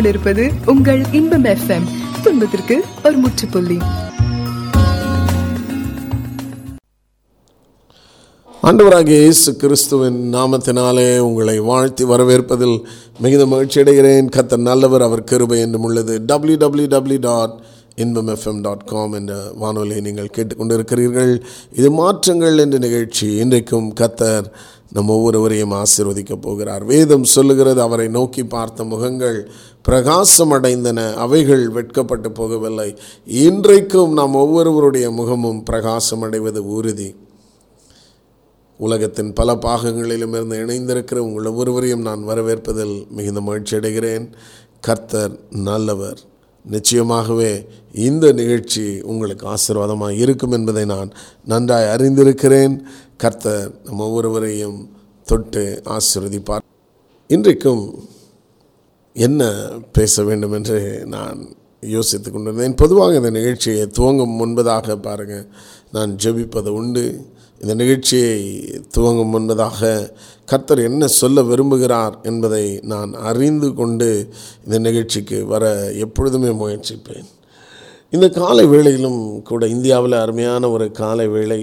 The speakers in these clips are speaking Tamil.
கொண்டிருப்பது உங்கள் இன்பம் எஃப்எம் துன்பத்திற்கு ஒரு முற்றுப்புள்ளி. ஆண்டவராகிய இயேசு கிறிஸ்துவின் நாமத்தினாலே உங்களை வாழ்த்தி வரவேற்பதில் மிகுந்த மகிழ்ச்சி அடைகிறேன். கத்தர் நல்லவர் அவர் கிருபை என்றும் உள்ளது. W W W dot Inbam FM dot com என்ற வானொலியை நீங்கள் கேட்டுக்கொண்டிருக்கிறீர்கள். இது மாற்றங்கள் என்ற நிகழ்ச்சி. இன்றைக்கும் கத்தர் நம் ஒவ்வொருவரையும் ஆசிர்வதிக்கப் போகிறார். வேதம் சொல்லுகிறது அவரை நோக்கி பார்த்த முகங்கள் பிரகாசம் அடைந்தன அவைகள் வெட்கப்பட்டு போகவில்லை. இன்றைக்கும் நாம் ஒவ்வொருவருடைய முகமும் பிரகாசம் அடைவது உறுதி. உலகத்தின் பல பாகங்களிலும் இருந்து இணைந்திருக்கிற உங்கள் ஒவ்வொருவரையும் நான் வரவேற்பதில் மிகுந்த மகிழ்ச்சி அடைகிறேன். கர்த்தர் நல்லவர். நிச்சயமாகவே இந்த நிகழ்ச்சி உங்களுக்கு ஆசீர்வாதமாக இருக்கும் என்பதை நான் நன்றாய் அறிந்திருக்கிறேன். கர்த்தர் நம் ஒவ்வொருவரையும் தொட்டு ஆசிர்வதிப்பார். இன்றைக்கும் என்ன பேச வேண்டும் என்று நான் யோசித்து கொண்டிருந்தேன். பொதுவாக இந்த நிகழ்ச்சியை துவங்கும் முன்பதாக பாருங்கள் நான் ஜெபிப்பது உண்டு. இந்த நிகழ்ச்சியை துவங்கும் முன்பதாக கர்த்தர் என்ன சொல்ல விரும்புகிறார் என்பதை நான் அறிந்து கொண்டு இந்த நிகழ்ச்சிக்கு வர எப்பொழுதுமே முயற்சிப்பேன். இந்த காலை வேளையிலும் கூட இந்தியாவில் அருமையான ஒரு காலை வேளை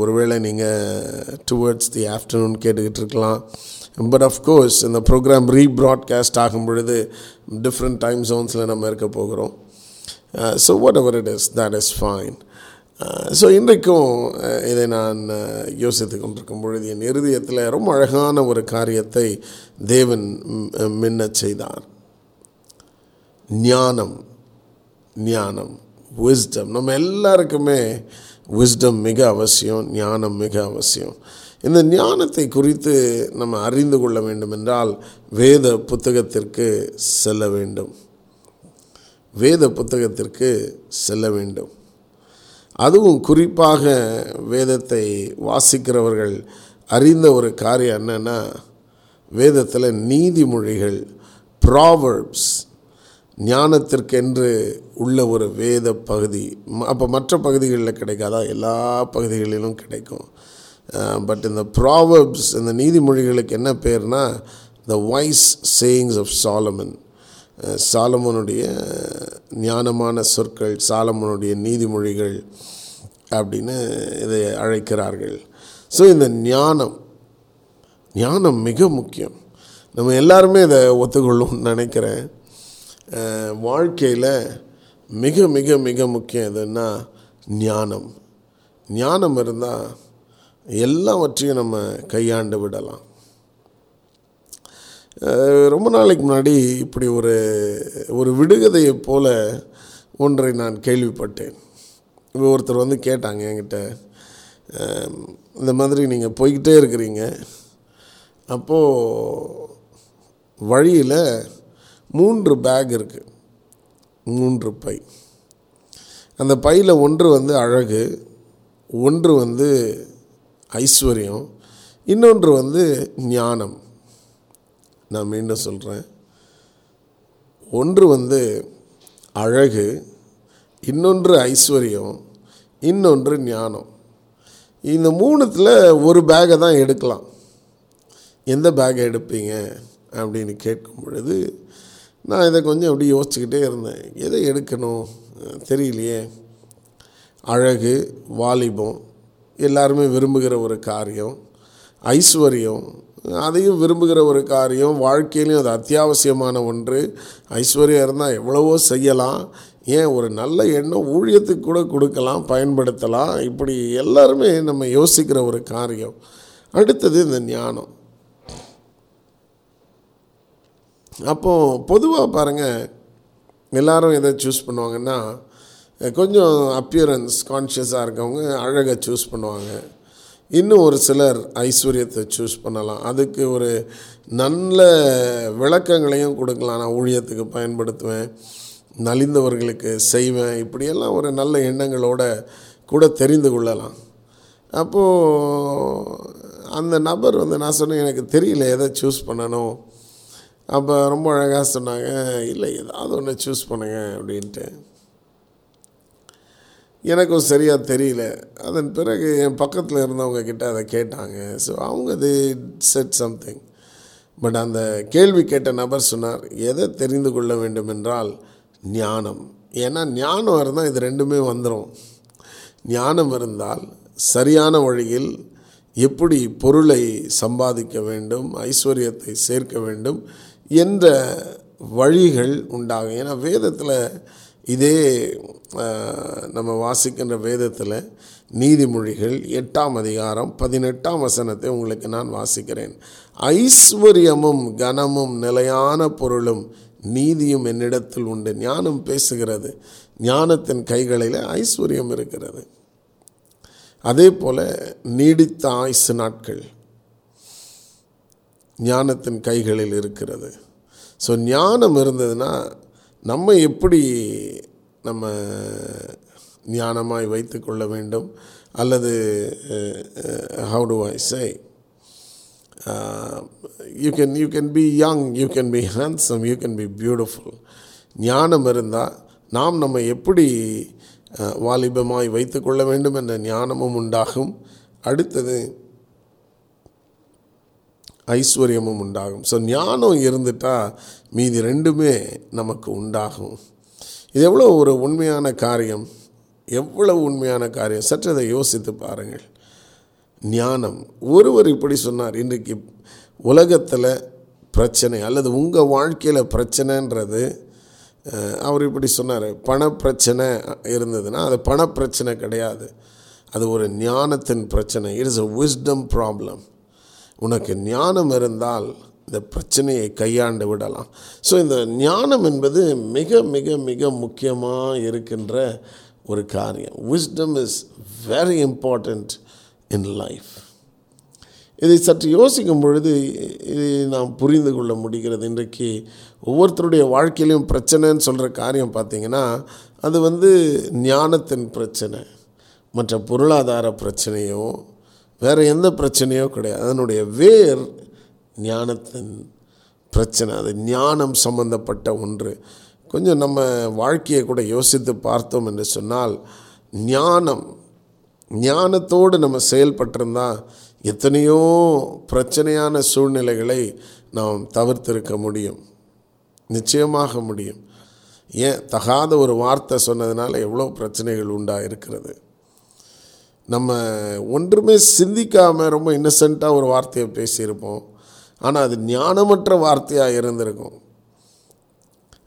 ஒருவேளை நீங்கள் டுவர்ட்ஸ் தி ஆஃப்டர்நூன் கேட்டுக்கிட்டு இருக்கலாம் பட் அஃப்கோர்ஸ் இந்த ப்ரோக்ராம் ரீப்ராட்காஸ்ட் ஆகும் பொழுது டிஃப்ரெண்ட் டைம் ஜோன்ஸில் நம்ம இருக்க போகிறோம். So whatever it is that is fine so இன்றைக்கும் இதை நான் யோசித்து கொண்டிருக்கும் பொழுது என் இருதயத்தில் ரொம்ப அழகான ஒரு காரியத்தை தேவன் மின்னச் செய்தார். ஞானம் ஞானம் விஸ்டம் நம்ம எல்லாருக்குமே விஸ்டம் மிக அவசியம் ஞானம் மிக அவசியம். இந்த ஞானத்தை குறித்து நம்ம அறிந்து கொள்ள வேண்டும் என்றால் வேத புத்தகத்திற்கு செல்ல வேண்டும். வேத புத்தகத்திற்கு செல்ல வேண்டும். அதுவும் குறிப்பாக வேதத்தை வாசிக்கிறவர்கள் அறிந்த ஒரு காரியம் என்னென்னா வேதத்தில் நீதிமொழிகள் ப்ராவர்ப்ஸ் ஞானத்திற்கென்று உள்ள ஒரு வேத பகுதி. அப்போ மற்ற பகுதிகளில் கிடைக்காதா? எல்லா பகுதிகளிலும் கிடைக்கும். பட் இந்த ப்ராவர்ப்ஸ் இந்த நீதிமொழிகளுக்கு என்ன பேர்னா the wise sayings of Solomon சாலமனுடைய ஞானமான சொற்கள் சாலமனுடைய நீதிமொழிகள் அப்படின்னு இதை அழைக்கிறார்கள். ஸோ இந்த ஞானம் ஞானம் மிக முக்கியம். நம்ம எல்லாருமே இதை ஒத்துக்கொள்ளும்னு நினைக்கிறேன். வாழ்க்கையில் மிக மிக மிக முக்கியம் எதுன்னா ஞானம். ஞானம் இருந்தால் எல்லாவற்றையும் நம்ம கையாண்டு விடலாம். ரொம்ப நாளைக்கு முன்னாடி இப்படி ஒரு ஒரு விடுகதையை போல ஒன்றை நான் கேள்விப்பட்டேன். இப்போ ஒருத்தர் வந்து கேட்டாங்க என்கிட்ட இந்த மாதிரி நீங்கள் போய்கிட்டே இருக்கிறீங்க. அப்போது வழியில் மூன்று பேக் இருக்குது மூன்று பை அந்த பையில் ஒன்று வந்து அழகு ஒன்று வந்து ஐஸ்வர்யம் இன்னொன்று வந்து ஞானம். நான் மீண்டும் சொல்கிறேன் ஒன்று வந்து அழகு இன்னொன்று ஐஸ்வர்யம் இன்னொன்று ஞானம். இந்த மூணுத்தில் ஒரு பேகை தான் எடுக்கலாம். எந்த பேக்கை எடுப்பீங்க? அப்படின்னு கேட்கும் பொழுது நான் இதை கொஞ்சம் அப்படி யோசிச்சுக்கிட்டே இருந்தேன். எதை எடுக்கணும்? தெரியலையே. அழகு வாலிபம் எல்லாருமே விரும்புகிற ஒரு காரியம். ஐஸ்வர்யம் அதையும் விரும்புகிற ஒரு காரியம். வாழ்க்கையிலையும் அது அத்தியாவசியமான ஒன்று. ஐஸ்வர்யம் இருந்தால் எவ்வளவோ செய்யலாம். ஏன் ஒரு நல்ல எண்ணம் ஊழியத்துக்கு கூட கொடுக்கலாம் பயன்படுத்தலாம். இப்படி எல்லாருமே நம்ம யோசிக்கிற ஒரு காரியம். அடுத்தது இந்த ஞானம். அப்போது பொதுவாக பாருங்கள் எல்லாரும் எதை சூஸ் பண்ணுவாங்கன்னா கொஞ்சம் அப்பியரன்ஸ் கான்ஷியஸாக இருக்கவங்க அழகை சூஸ் பண்ணுவாங்க. இன்னும் ஒரு சிலர் ஐஸ்வர்யத்தை சூஸ் பண்ணலாம். அதுக்கு ஒரு நல்ல விளக்கங்களையும் கொடுக்கலாம். நான் ஊழியத்துக்கு பயன்படுத்துவேன் நலிந்தவர்களுக்கு செய்வேன். இப்படியெல்லாம் ஒரு நல்ல எண்ணங்களோட கூட தெரிந்து கொள்ளலாம். அப்போது அந்த நபர் வந்து நான் சொன்னேன் எனக்கு தெரியல எதை சூஸ் பண்ணணும். அப்போ ரொம்ப அழகாக சொன்னாங்க இல்லை ஏதாவது ஒன்று சூஸ் பண்ணுங்க அப்படின்ட்டு. எனக்கும் சரியாக தெரியல. அதன் பிறகு என் பக்கத்தில் இருந்தவங்க கிட்ட அதை கேட்டாங்க. ஸோ அவங்க தி செட் சம்திங் பட் அந்த கேள்வி கேட்ட நபர் சொன்னார் எதை தெரிந்து கொள்ள வேண்டும் என்றால் ஞானம். ஏன்னா ஞானம் இருந்தால் இது ரெண்டுமே வந்துடும் ஞானம் இருந்தால் சரியான வழியில் எப்படி பொருளை சம்பாதிக்க வேண்டும் ஐஸ்வர்யத்தை சேர்க்க வேண்டும் என்ற வழிகள் உண்டாகும். ஏன்னா வேதத்தில் இதே நம்ம வாசிக்கின்ற வேதத்தில் நீதிமொழிகள் எட்டாம் அதிகாரம் பதினெட்டாம் வசனத்தை உங்களுக்கு நான் வாசிக்கிறேன். ஐஸ்வர்யமும் கனமும் நிலையான பொருளும் நீதியும் என்னிடத்தில் உண்டு. ஞானம் பேசுகிறது. ஞானத்தின் கைகளில் ஐஸ்வர்யம் இருக்கிறது. அதே போல் நீடித்த ஆயுசு நாட்கள். ஞானத்தின் கைகளில் இருக்கிறது. ஸோ ஞானம் இருந்ததுன்னா நம்ம எப்படி நம்ம ஞானமாய் வைத்து கொள்ள வேண்டும்? அல்லது how do I say you can you can be young you can be handsome you can be beautiful ஞானம் இருந்தால் நாம் நம்ம எப்படி வாலிபமாய் வைத்து கொள்ள வேண்டும் என்ற ஞானமும் உண்டாகும். அடுத்தது ஐஸ்வர்யமும் உண்டாகும். ஸோ ஞானம் இருந்துட்டால் மீதி ரெண்டுமே நமக்கு உண்டாகும். இது எவ்வளோ ஒரு உண்மையான காரியம்? எவ்வளவு உண்மையான காரியம்? சற்று அதை யோசித்து பாருங்கள். ஞானம். ஒருவர் இப்படி சொன்னார் இன்றைக்கு உலகத்தில் பிரச்சனை அல்லது உங்கள் வாழ்க்கையில் பிரச்சனைன்றது அவர் இப்படி சொன்னார் பணப்பிரச்சனை இருந்ததுன்னா அது பணப்பிரச்சனை கிடையாது. அது ஒரு ஞானத்தின் பிரச்சனை. இட் இஸ் விஸ்டம் ப்ராப்ளம் உனக்கு ஞானம் இருந்தால் இந்த பிரச்சனையை கையாண்டு விடலாம். ஸோ இந்த ஞானம் என்பது மிக மிக மிக முக்கியமாக இருக்கின்ற ஒரு காரியம். Wisdom is very important in life இதை சற்று யோசிக்கும் பொழுது இதை நாம் புரிந்து கொள்ள முடிகிறது. இன்றைக்கு ஒவ்வொருத்தருடைய வாழ்க்கையிலையும் பிரச்சனைன்னு சொல்கிற காரியம் பார்த்திங்கன்னா அது வந்து ஞானத்தின் பிரச்சனை. மற்ற பொருளாதார பிரச்சனையோ வேறு எந்த பிரச்சனையோ கிடையாது. அதனுடைய வேர் ஞானத்தின் பிரச்சனை. அது ஞானம் சம்பந்தப்பட்ட ஒன்று. கொஞ்சம் நம்ம வாழ்க்கையை கூட யோசித்து பார்த்தோம் என்று சொன்னால் ஞானம் ஞானத்தோடு நம்ம செயல்பட்டிருந்தால் எத்தனையோ பிரச்சனையான சூழ்நிலைகளை நாம் தவிர்த்திருக்க முடியும். நிச்சயமாக முடியும். ஏன்? தகாத ஒரு வார்த்தை சொன்னதுனால எவ்வளோ பிரச்சனைகள் உண்டாக இருக்கிறது நம்ம ஒன்றுமே சிந்திக்காமல் ரொம்ப இன்னசென்ட்டாக ஒரு வார்த்தையை பேசியிருப்போம். ஆனால் அது ஞானமற்ற வார்த்தையாக இருந்திருக்கும்.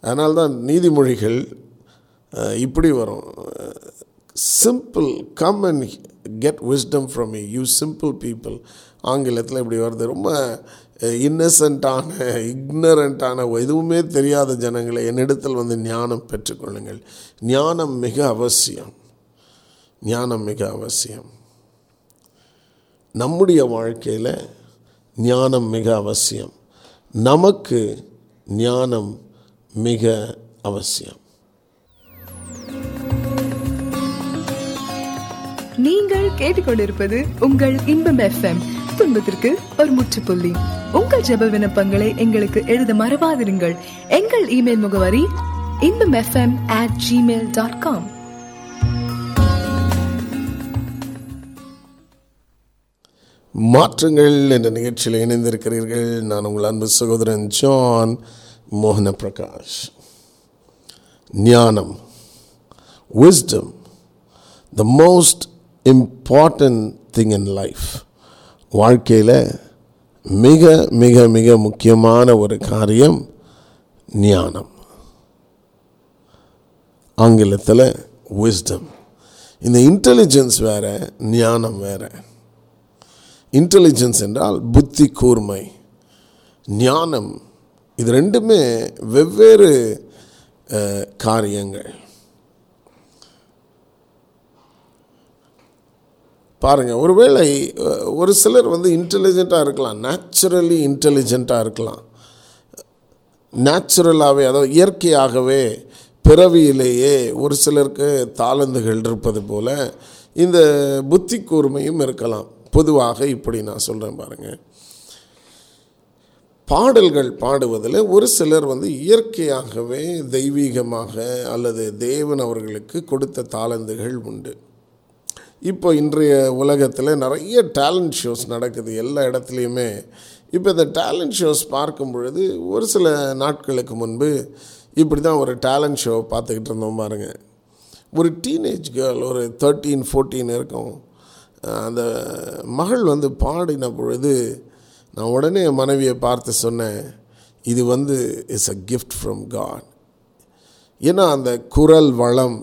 அதனால்தான் நீதிமொழிகள் இப்படி வரும். Simple come and get wisdom from me. You simple people ஆங்கிலத்தில் இப்படி வருது. ரொம்ப இன்னசென்ட்டான இக்னரண்ட்டான எதுவுமே தெரியாத ஜனங்களை என்னிடத்தில் வந்து ஞானம் பெற்றுக்கொள்ளுங்கள் ஞானம் மிக அவசியம். ஞானம் மிக அவசியம். நம்முடைய வாழ்க்கையில் ஞானம் மிக அவசியம். நமக்கு ஞானம் மிக அவசியம். நீங்கள் கேட்டுக்கொண்டிருப்பது உங்கள் இன்பம் எஃப்எம் துன்பத்திற்கு ஒரு முற்றுப்புள்ளி. உங்கள் ஜெப விண்ணப்பங்களை எங்களுக்கு எழுத மறவாதிருங்கள். எங்கள் இமெயில் முகவரி Inbam FM at Gmail dot com மாற்றங்கள் என்ற நிகழ்ச்சியில் இணைந்திருக்கிறீர்கள். நான் உங்கள் அன்பு சகோதரன் ஜான் மோகன பிரகாஷ் ஞானம் wisdom the most important thing in life வாழ்க்கையில் மிக மிக மிக முக்கியமான ஒரு காரியம் ஞானம். ஆங்கிலத்தில் விஸ்டம் இந்த இன்டெலிஜென்ஸ் வேற ஞானம் வேற. இன்டெலிஜென்ஸ் என்றால் புத்தி கூர்மை ஞானம். இது ரெண்டுமே வெவ்வேறு காரியங்கள். பாருங்கள் ஒருவேளை ஒரு சிலர் வந்து இன்டெலிஜென்ட்டாக இருக்கலாம் நேச்சுரலி இன்டெலிஜென்ட்டாக இருக்கலாம். நேச்சுரலாகவே அதாவது இயற்கையாகவே பிறவியிலேயே ஒரு சிலருக்கு தாளந்துகள் இருப்பது போல் இந்த புத்தி கூர்மையும் இருக்கலாம். பொதுவாக இப்படி நான் சொல்கிறேன் பாருங்கள் பாடல்கள் பாடுவதில் ஒரு சிலர் வந்து இயற்கையாகவே தெய்வீகமாக அல்லது தேவன் அவர்களுக்கு கொடுத்த தாளந்துகள் உண்டு. இப்போ இன்றைய உலகத்தில் நிறைய டேலண்ட் ஷோஸ் நடக்குது எல்லா இடத்துலையுமே. இப்போ இந்த டேலண்ட் ஷோஸ் பார்க்கும் பொழுது ஒரு சில நாட்களுக்கு முன்பு இப்படி தான் ஒரு டேலண்ட் ஷோ பார்த்துக்கிட்டு இருந்தோம் பாருங்கள் ஒரு டீனேஜ் கேர்ள் ஒரு தேர்ட்டீன் ஃபோர்டீன் இருக்கும். அந்த மகள் வந்து பாடின பொழுது நான் உடனே என் மனைவியை பார்த்து சொன்னேன் இது வந்து is a gift from God ஏன்னா அந்த குரல் வளம்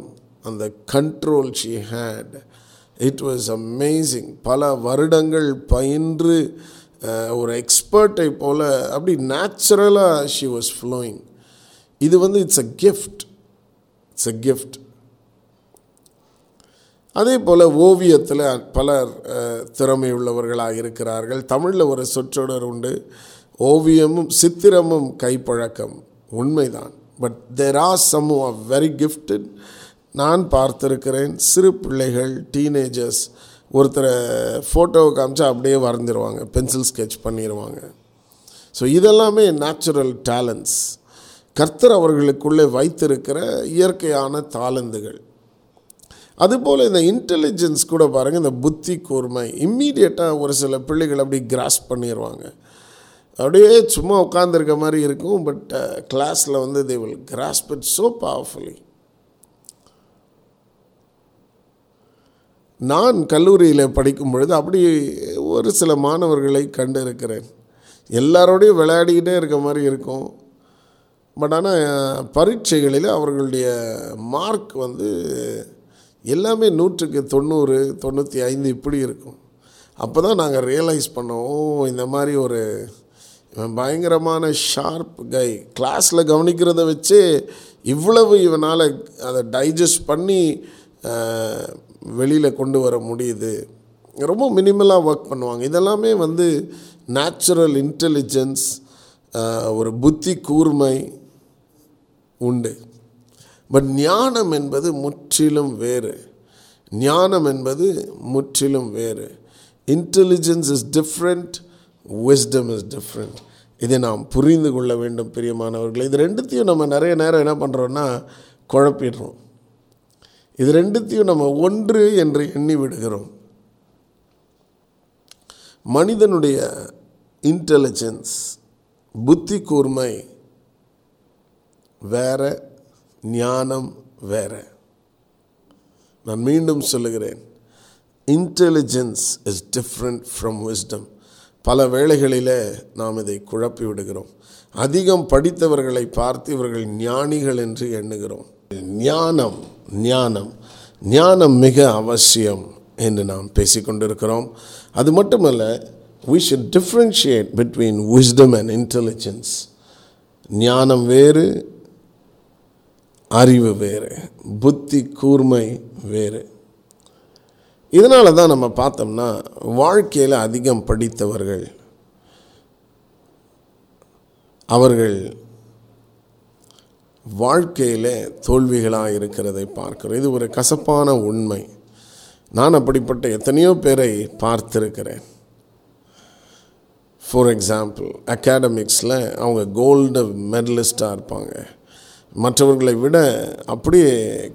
அந்த control she had it was amazing பல வருடங்கள் பயின்று ஒரு எக்ஸ்பர்ட்டை போல் அப்படி நேச்சுரலாக ஷி வாஸ் ஃப்ளோயிங் இது வந்து it's a gift it's a gift அதே போல் ஓவியத்தில் பலர் திறமை உள்ளவர்களாக இருக்கிறார்கள். தமிழில் ஒரு சொற்றொடர் உண்டு. ஓவியமும் சித்திரமும் கைப்பழக்கம். உண்மைதான். But there are some are very gifted நான் பார்த்துருக்கிறேன். சிறு பிள்ளைகள் டீனேஜர்ஸ் ஒருத்தரை ஃபோட்டோவை காமிச்சா அப்படியே வரைஞ்சிருவாங்க. பென்சில் ஸ்கெட்ச் பண்ணிடுவாங்க ஸோ இதெல்லாமே நேச்சுரல் டேலண்ட்ஸ் கர்த்தர் அவர்களுக்குள்ளே வைத்திருக்கிற இயற்கையான தாளந்துகள். அதுபோல் இந்த இன்டெலிஜென்ஸ் கூட பாருங்கள் இந்த புத்தி கூர்மை இம்மீடியட்டாக ஒரு சில பிள்ளைகள் அப்படி கிராஸ் பண்ணிடுவாங்க அப்படியே சும்மா உட்காந்துருக்க மாதிரி இருக்கும் பட் கிளாஸில் uh, வந்து they will grasp it so powerfully நான் கல்லூரியில் படிக்கும் பொழுது அப்படி ஒரு சில மாணவர்களை கண்டிருக்கிறேன். எல்லாரோடையும் விளையாடிக்கிட்டே இருக்க மாதிரி இருக்கும். பட் ஆனால் பரீட்சைகளில் அவர்களுடைய மார்க் வந்து எல்லாமே நூற்றுக்கு தொண்ணூறு தொண்ணூற்றி ஐந்து இப்படி இருக்கும். அப்போ தான் நாங்கள் ரியலைஸ் பண்ணோம் இந்த மாதிரி ஒரு இவன் பயங்கரமான ஷார்ப் கை கிளாஸில் கவனிக்கிறத வச்சு இவ்வளவு இவனால் அதை டைஜஸ்ட் பண்ணி வெளியில் கொண்டு வர முடியுது. ரொம்ப மினிமலாக ஒர்க் பண்ணுவாங்க. இதெல்லாமே வந்து நேச்சுரல் இன்டெலிஜென்ஸ் ஒரு புத்தி கூர்மை உண்டு. பட் ஞானம் என்பது முற்றிலும் வேறு. ஞானம் என்பது முற்றிலும் வேறு. Intelligence is different wisdom is different இதை நாம் புரிந்து கொள்ள வேண்டும் பிரியமானவர்கள். இது ரெண்டுத்தையும் நம்ம நிறைய நேரம் என்ன பண்ணுறோன்னா குழப்பிடுறோம். இது ரெண்டுத்தையும் நம்ம ஒன்று என்று எண்ணி விடுகிறோம். மனிதனுடைய இன்டெலிஜென்ஸ் புத்தி கூர்மை வேற ஞானம் வேறு. நான் மீண்டும் சொல்லுகிறேன் intelligence is different from wisdom பல வேளைகளில் நாம் இதை குழப்பி விடுகிறோம். அதிகம் படித்தவர்களை பார்த்து இவர்கள் ஞானிகள் என்று எண்ணுகிறோம். ஞானம் ஞானம் ஞானம் மிக அவசியம் என்று நாம் பேசிக்கொண்டிருக்கிறோம். அது மட்டுமல்ல we should differentiate between wisdom and intelligence ஞானம் வேறு அறிவு வேறு புத்தி கூர்மை வேறு. இதனால தான் நம்ம பார்த்தோம்னா வாழ்க்கையில் அதிகம் படித்தவர்கள் அவர்கள் வாழ்க்கையில் தோல்விகளாக இருக்கிறதை பார்க்கிறோம். இது ஒரு கசப்பான உண்மை. நான் அப்படிப்பட்ட எத்தனையோ பேரை பார்த்துருக்கிறேன். ஃபார் எக்ஸாம்பிள் அகாடமிக்ஸில் அவங்க கோல்டு மெடலிஸ்ட்டாக இருப்பாங்க. மற்றவர்களை விட அப்படியே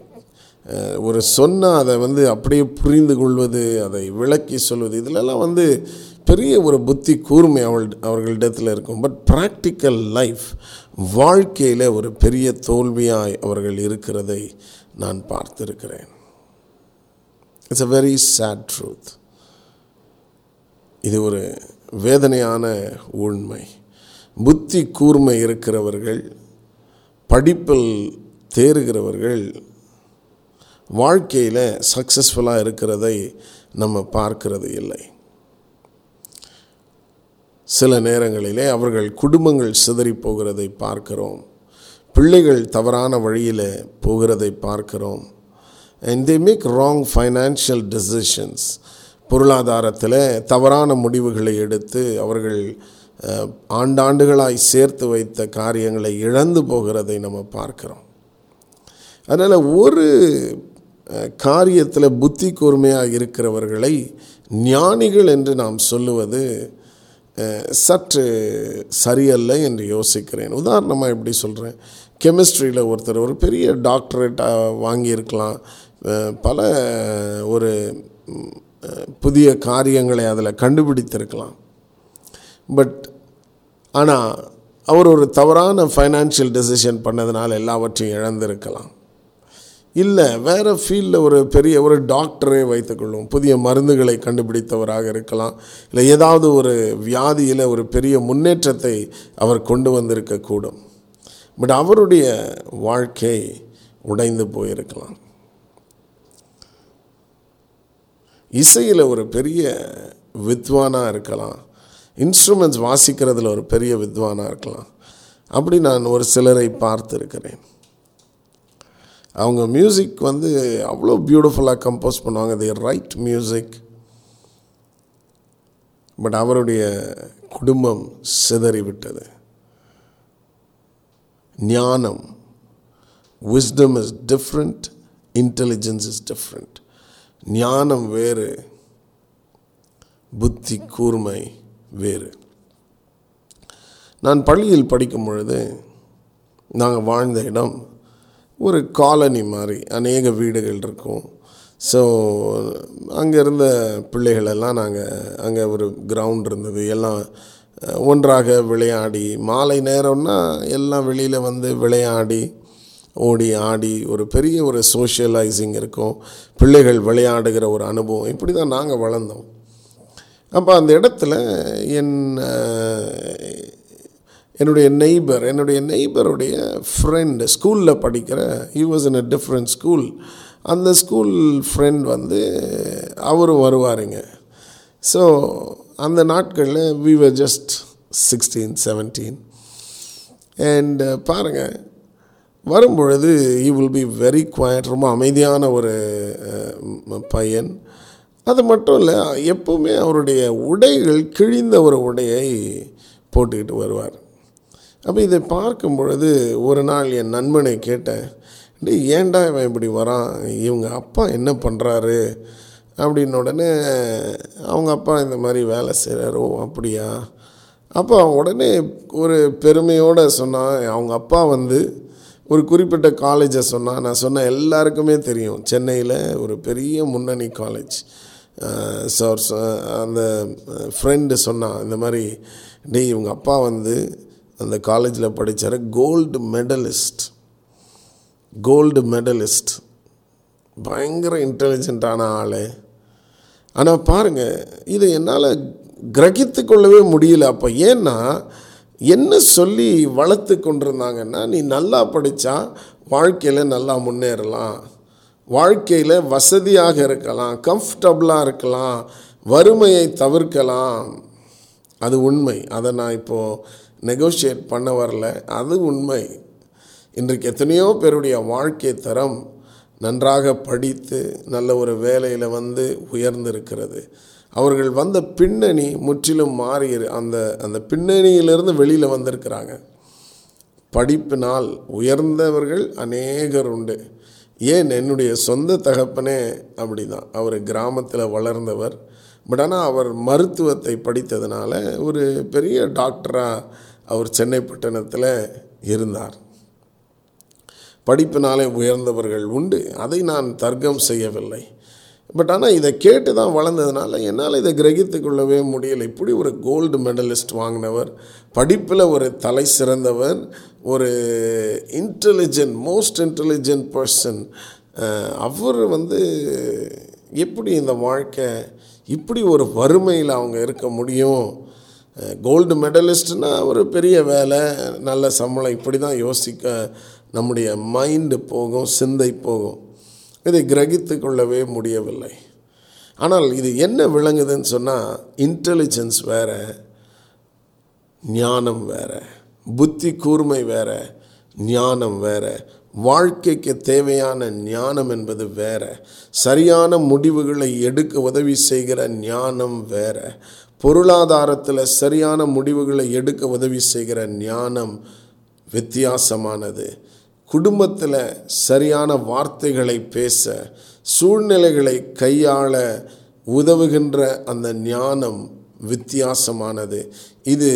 ஒரு சொன்னால் அதை வந்து அப்படியே புரிந்து கொள்வது அதை விளக்கி சொல்வது இதிலெல்லாம் வந்து பெரிய ஒரு புத்தி கூர்மை அவள் அவர்களிடத்தில் இருக்கும். பட் ப்ராக்டிக்கல் லைஃப் வாழ்க்கையில் ஒரு பெரிய தோல்வியாய் அவர்கள் இருக்கிறதை நான் பார்த்திருக்கிறேன். It's a very sad truth இது ஒரு வேதனையான உண்மை. புத்தி கூர்மை இருக்கிறவர்கள் படிப்பில் தேறுகிறவர்கள் வாழ்க்கையில் சக்ஸஸ்ஃபுல்லாக இருக்கிறதை நம்ம பார்க்கிறது இல்லை. சில நேரங்களிலே அவர்கள் குடும்பங்கள் சிதறி போகிறதை பார்க்கிறோம். பிள்ளைகள் தவறான வழியில் போகிறதை பார்க்கிறோம். And they make wrong financial decisions பொருளாதாரத்தில் தவறான முடிவுகளை எடுத்து அவர்கள் ஆண்டாண்டுகளாய் சேர்த்து வைத்த காரியங்களை இழந்து போகிறதை நம்ம பார்க்குறோம். அதனால் ஒரு காரியத்தில் புத்தி கூர்மையாக இருக்கிறவர்களை ஞானிகள் என்று நாம் சொல்லுவது சற்று சரியல்ல என்று யோசிக்கிறேன். உதாரணமாக எப்படி சொல்கிறேன் கெமிஸ்ட்ரியில் ஒருத்தர் ஒரு பெரிய டாக்டரேட்டாக வாங்கியிருக்கலாம். பல ஒரு புதிய காரியங்களை அதில் கண்டுபிடித்திருக்கலாம். பட் ஆனால் அவர் ஒரு தவறான ஃபைனான்ஷியல் டெசிஷன் பண்ணதுனால எல்லாவற்றையும் இழந்திருக்கலாம். இல்லை வேறு ஃபீல்டில் ஒரு பெரிய ஒரு டாக்டரே வைத்துக்கொள்ளும் புதிய மருந்துகளை கண்டுபிடித்தவராக இருக்கலாம். இல்லை ஏதாவது ஒரு வியாதியில் ஒரு பெரிய முன்னேற்றத்தை அவர் கொண்டு வந்திருக்கக்கூடும் பட் அவருடைய வாழ்க்கை உடைந்து போயிருக்கலாம். இசையில் ஒரு பெரிய வித்வானாக இருக்கலாம். இன்ஸ்ட்ருமெண்ட்ஸ் வாசிக்கிறதுல ஒரு பெரிய வித்வானாக இருக்கலாம். அப்படி நான் ஒரு சிலரை பார்த்துருக்கிறேன். அவங்க மியூசிக் வந்து அவ்வளோ பியூட்டிஃபுல்லாக கம்போஸ் பண்ணுவாங்க. தி ரைட் மியூசிக் பட் அவருடைய குடும்பம் சிதறிவிட்டது. ஞானம் wisdom is different intelligence is different ஞானம் வேறு புத்தி கூர்மை வேறு. நான் பள்ளியில் படிக்கும் பொழுது நாங்கள் வாழ்ந்த இடம் ஒரு காலனி மாதிரி அநேக வீடுகள் இருக்கும். ஸோ அங்கே இருந்த பிள்ளைகளெல்லாம் நாங்கள் அங்கே ஒரு கிரவுண்ட் இருந்தது. எல்லாம் ஒன்றாக விளையாடி மாலை நேரம்னா எல்லாம் வெளியில் வந்து விளையாடி ஓடி ஆடி ஒரு பெரிய ஒரு சோஷியலைசிங் இருக்கும். பிள்ளைகள் விளையாடுகிற ஒரு அனுபவம். இப்படி தான் நாங்கள் வளர்ந்தோம். அப்போ அந்த இடத்துல என் என்னுடைய நெய்பர் என்னுடைய நெய்பருடைய ஃப்ரெண்டு ஸ்கூலில் படிக்கிற he was in a different school அந்த ஸ்கூல் ஃப்ரெண்ட் வந்து அவரும் வருவாருங்க. ஸோ அந்த நாட்களில் we were just sixteen seventeen and பாருங்கள் வரும்பொழுது he will be very quiet ரொம்ப அமைதியான ஒரு பையன். அது மட்டும் இல்லை எப்போவுமே அவருடைய உடைகள் கிழிந்த ஒரு உடையை போட்டுக்கிட்டு வருவார். அப்போ இதை பார்க்கும் பொழுது ஒரு நாள் என் நண்பனை கேட்டேன் டே ஏன்டா இவன் இப்படி வரான்? இவங்க அப்பா என்ன பண்ணுறாரு அப்படின்ன உடனே அவங்க அப்பா இந்த மாதிரி வேலை செய்கிறாரோ அப்படியா? அப்போ உடனே ஒரு பெருமையோடு சொன்னான். அவங்க அப்பா வந்து ஒரு குறிப்பிட்ட காலேஜை சொன்னான். நான் சொன்ன எல்லாருக்குமே தெரியும் சென்னையில் ஒரு பெரிய முன்னணி காலேஜ் சார் அந்த ஃப்ரெண்டு சொன்னான் இந்த மாதிரி டே இவங்க அப்பா வந்து அந்த காலேஜில் படித்தார் கோல்டு மெடலிஸ்ட் கோல்டு மெடலிஸ்ட் பயங்கர இன்டெலிஜென்ட்டான ஆள். ஆனால் பாருங்கள் இதை என்னால் கிரகித்து கொள்ளவே முடியல. அப்போ ஏன்னா என்ன சொல்லி வளர்த்து கொண்டிருந்தாங்கன்னா நீ நல்லா படித்தா வாழ்க்கையில் நல்லா முன்னேறலாம். வாழ்க்கையில் வசதியாக இருக்கலாம் கம்ஃபர்டபுளாக இருக்கலாம் வறுமையை தவிர்க்கலாம். அது உண்மை. அதை நான் இப்போது நெகோஷியேட் பண்ண வரல. அது உண்மை. இன்றைக்கு எத்தனையோ பேருடைய வாழ்க்கை தரம் நன்றாக படித்து நல்ல ஒரு வேலையில் வந்து உயர்ந்திருக்கிறது. அவர்கள் வந்த பின்னணி முற்றிலும் மாறி அந்த அந்த பின்னணியிலிருந்து வெளியில் வந்திருக்கிறாங்க. படிப்பினால் உயர்ந்தவர்கள் அநேகர் உண்டு. ஏன் என்னுடைய சொந்த தகப்பனே அப்படி தான் அவர் கிராமத்தில் வளர்ந்தவர். பட் ஆனால் அவர் மருத்துவத்தை படித்ததுனால ஒரு பெரிய டாக்டராக அவர் சென்னை பட்டணத்தில் இருந்தார். படிப்பினாலே உயர்ந்தவர்கள் உண்டு. அதை நான் தர்க்கம் செய்யவில்லை. பட் ஆனால் இதை கேட்டு தான் வளர்ந்ததுனால என்னால் இதை கிரகித்து கொள்ளவே முடியலை. இப்படி ஒரு கோல்டு மெடலிஸ்ட் வாங்கினவர். படிப்பில் ஒரு தலை சிறந்தவர். ஒரு இன்டெலிஜென்ட் மோஸ்ட் இன்டெலிஜென்ட் பர்சன் அவர் வந்து எப்படி இந்த வாழ்க்கை இப்படி ஒரு வறுமையில் அவங்க இருக்க முடியும்? கோல்டு மெடலிஸ்ட்னால் ஒரு பெரிய வேலை நல்ல சம்பளம் இப்படி தான் யோசிக்க நம்முடைய மைண்டு போகும் சிந்தை போகும். இதை கிரகித்து கொள்ளவே முடியவில்லை. ஆனால் இது என்ன விளங்குதுன்னு சொன்னால் இன்டெலிஜென்ஸ் வேறு ஞானம் வேறு. புத்தி கூர்மை வேறு ஞானம் வேற வாழ்க்கைக்கு தேவையான ஞானம் என்பது வேற சரியான முடிவுகளை எடுக்க உதவி செய்கிற ஞானம் வேற பொருளாதாரத்தில் சரியான முடிவுகளை எடுக்க உதவி செய்கிற ஞானம் வித்தியாசமானது. குடும்பத்தில் சரியான வார்த்தைகளை பேச சூழ்நிலைகளை கையாள உதவுகின்ற அந்த ஞானம் வித்தியாசமானது. இது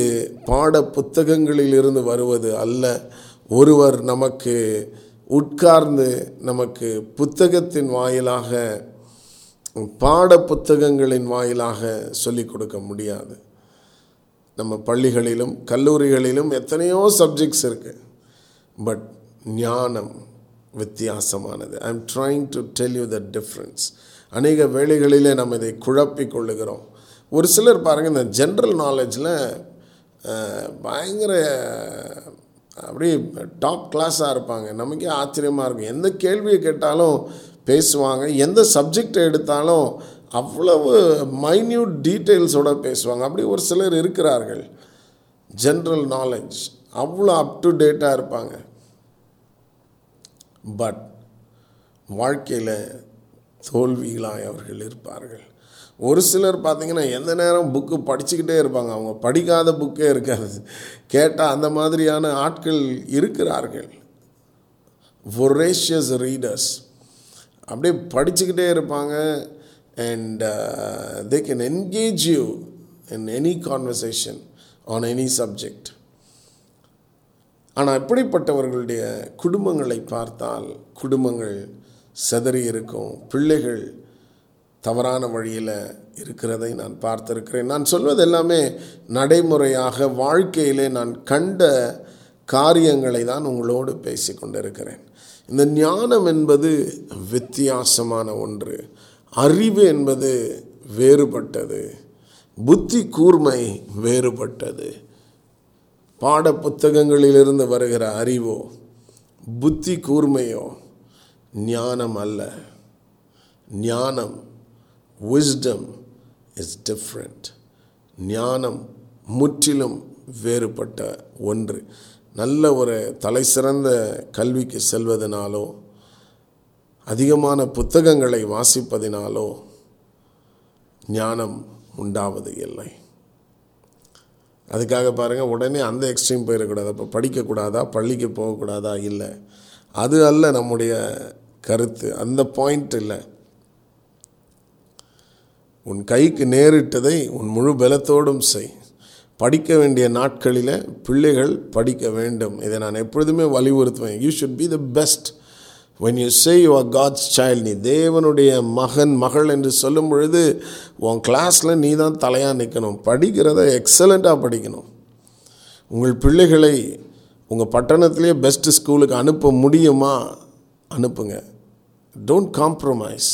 பாட புத்தகங்களிலிருந்து வருவது அல்ல. ஒருவர் நமக்கு உட்கார்ந்து நமக்கு புத்தகத்தின் வாயிலாக பாட புத்தகங்களின் வாயிலாக சொல்லிக் கொடுக்க முடியாது. நம்ம பள்ளிகளிலும் கல்லூரிகளிலும் எத்தனையோ சப்ஜெக்ட்ஸ் இருக்குது பட் ஞானம் வித்தியாசமானது. I am trying to tell you the difference அநேக வேளைகளிலே நம்ம இதை குழப்பிக் கொள்ளுகிறோம். ஒரு சிலர் பாருங்கள் இந்த ஜென்ரல் நாலேஜில் பயங்கர அப்படியே டாப் கிளாஸாக இருப்பாங்க. நமக்கே ஆச்சரியமாக இருக்கும். எந்த கேள்வியை கேட்டாலும் பேசுவாங்க. எந்த சப்ஜெக்டை எடுத்தாலும் அவ்வளவு மைன்யூட் டீட்டெயில்ஸோடு பேசுவாங்க. அப்படி ஒரு சிலர் இருக்கிறார்கள். ஜென்ரல் நாலேஜ் அவ்வளோ அப் டு டேட்டாக இருப்பாங்க. பட் வாழ்க்கையில் தோல்விகளாய் அவர்கள் இருப்பார்கள். ஒரு சிலர் பார்த்திங்கன்னா எந்த நேரம் புக்கு படிச்சுக்கிட்டே இருப்பாங்க. அவங்க படிக்காத புக்கே இருக்காது. கேட்டால் அந்த மாதிரியான ஆட்கள் இருக்கிறார்கள். ஒரேஷியஸ் ரீடர்ஸ் அப்படியே படிச்சுக்கிட்டே இருப்பாங்க. And they can engage you in any conversation on any subject ஆனால் இப்படிப்பட்டவர்களுடைய குடும்பங்களை பார்த்தால் குடும்பங்கள் செதறி இருக்கும். பிள்ளைகள் தவறான வழியில் இருக்கிறதை நான் பார்த்திருக்கிறேன். நான் சொல்வது எல்லாமே நடைமுறையாக வாழ்க்கையிலே நான் கண்ட காரியங்களை தான் உங்களோடு பேசி கொண்டிருக்கிறேன். இந்த ஞானம் என்பது வித்தியாசமான ஒன்று. அறிவு என்பது வேறுபட்டது. புத்தி கூர்மை வேறுபட்டது. பாட புத்தகங்களிலிருந்து வருகிற அறிவோ புத்தி கூர்மையோ ஞானம் அல்ல. ஞானம் விஸ்டம் இஸ் டிஃப்ரெண்ட் ஞானம் முற்றிலும் வேறுபட்ட ஒன்று. நல்ல ஒரு தலை சிறந்த கல்விக்கு செல்வதனாலோ அதிகமான புத்தகங்களை வாசிப்பதினாலோ ஞானம் உண்டாவது இல்லை. அதுக்காக பாருங்கள் உடனே அந்த எக்ஸ்ட்ரீம் போயிடக்கூடாது. அப்போ படிக்கக்கூடாதா பள்ளிக்கு போகக்கூடாதா? இல்லை. அது அல்ல நம்முடைய கருத்து. அந்த பாயிண்ட் இல்லை. உன் கைக்கு நேரிட்டதை உன் முழு பலத்தோடும் செய். படிக்க வேண்டிய நாட்களில் பிள்ளைகள் படிக்க வேண்டும். இதை நான் எப்பொழுதுமே வலியுறுத்துவேன். You should be the best when you say you are God's child நீ தேவனுடைய மகன் மகள் என்று சொல்லும் பொழுது உன் கிளாஸில் நீ தான் தலையாக நிற்கணும் படிக்கிறத எக்ஸலண்ட்டாக படிக்கணும். உங்கள் பிள்ளைகளை உங்கள் பட்டணத்திலே பெஸ்ட் ஸ்கூலுக்கு அனுப்ப முடியுமா? அனுப்புங்க. டோன்ட் காம்ப்ரமைஸ்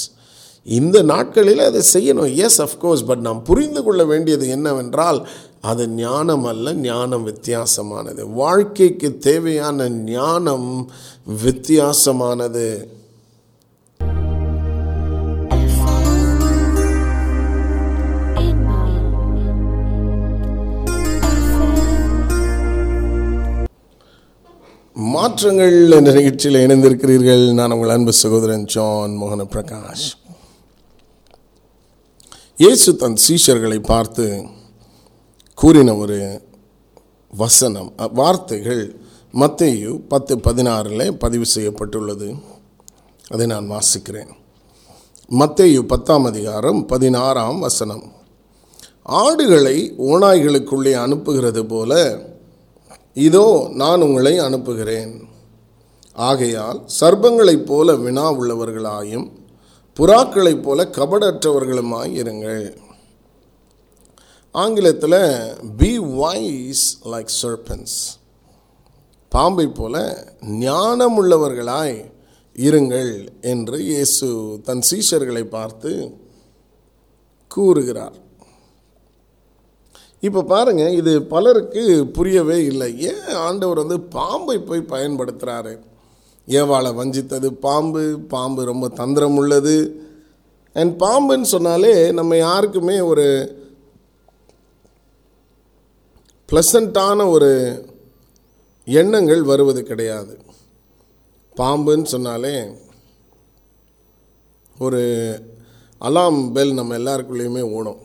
இந்த நாட்களில் அதை செய்யணும். எஸ் அஃப்கோர்ஸ் பட் நாம் புரிந்து கொள்ள வேண்டியது என்னவென்றால் அது ஞானம் அல்ல ஞானம் வித்தியாசமானது. வாழ்க்கைக்கு தேவையான ஞானம் வித்தியாசமானது. மாற்றங்கள் என்ற நிகழ்ச்சியில் இணைந்திருக்கிறீர்கள். நான் உங்கள் அன்பு சகோதரன் ஜான் மோகன பிரகாஷ். இயேசு தன் சீஷர்களை பார்த்து கூறின ஒரு வசனம் வார்த்தைகள் மத்தையு பத்து பதினாறில் பதிவு செய்யப்பட்டுள்ளது. அதை நான் வாசிக்கிறேன். மத்தையு பத்தாம் அதிகாரம் பதினாறாம் வசனம். ஆடுகளை ஓநாய்களுக்குள்ளே அனுப்புகிறது போல இதோ நான் உங்களை அனுப்புகிறேன். ஆகையால் சர்ப்பங்களைப் போல வினா உள்ளவர்களாயும் புறாக்களைப் போல கபடற்றவர்களுமாய் இருங்கள். ஆங்கிலத்தில் பி வாய்ஸ் லைக் சர்பன்ஸ் பாம்பை போல ஞானமுள்ளவர்களாய் இருங்கள் என்று இயேசு தன் சீஷர்களை பார்த்து கூறுகிறார். இப்போ பாருங்கள் இது பலருக்கு புரியவே இல்லை. ஏன் ஆண்டவர் வந்து பாம்பை போய் பயன்படுத்துகிறாரு ஏவாளை வஞ்சித்தது பாம்பு பாம்பு ரொம்ப தந்திரம் உள்ளது அண்ட் பாம்புன்னு சொன்னாலே நம்ம யாருக்குமே ஒரு ப்ளசண்ட்டான ஒரு எண்ணங்கள் வருவது கிடையாது. பாம்புன்னு சொன்னாலே ஒரு அலாம் பெல் நம்ம எல்லாருக்குள்ளேயுமே ஓடும்.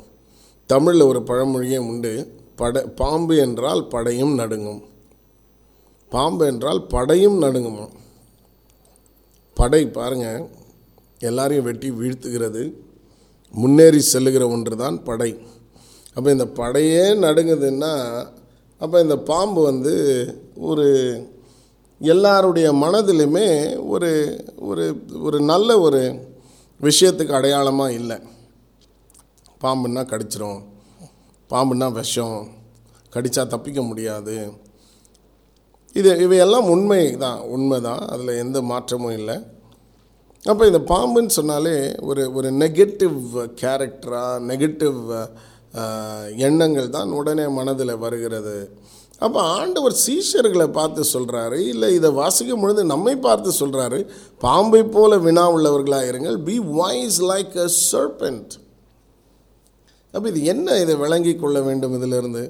தமிழில் ஒரு பழமொழியே உண்டு பட பாம்பு என்றால் படையும் நடுங்கும். பாம்பு என்றால் படையும் நடுங்குமா படை பாருங்கள் எல்லாரையும் வெட்டி வீழ்த்துகிறது. முன்னேறி செல்லுகிற ஒன்று தான் படை. அப்போ இந்த படையே நடுங்குதுன்னா அப்போ இந்த பாம்பு வந்து ஒரு எல்லாருடைய மனதிலுமே ஒரு ஒரு ஒரு நல்ல ஒரு விஷயத்துக்கு அடையாளமாக இல்லை. பாம்புன்னா கடிச்சிரும். பாம்புன்னா விஷம். கடித்தா தப்பிக்க முடியாது. இது இவையெல்லாம் உண்மை தான் உண்மை தான். அதில் எந்த மாற்றமும் இல்லை. அப்போ இந்த பாம்புன்னு சொன்னாலே ஒரு ஒரு நெகட்டிவ் கேரக்டராக நெகட்டிவ் எண்ணங்கள் தான் உடனே மனதில் வருகிறது. அப்போ ஆண்டவர் சீஷர்களை பார்த்து சொல்கிறாரு இல்லை இதை வாசிக்கும் பொழுது நம்மை பார்த்து சொல்கிறாரு பாம்பை போல வினா உள்ளவர்களாக இருங்கள் be wise like a serpent அப்போ இது என்ன இதை விளங்கி கொள்ள வேண்டும் இதிலிருந்து?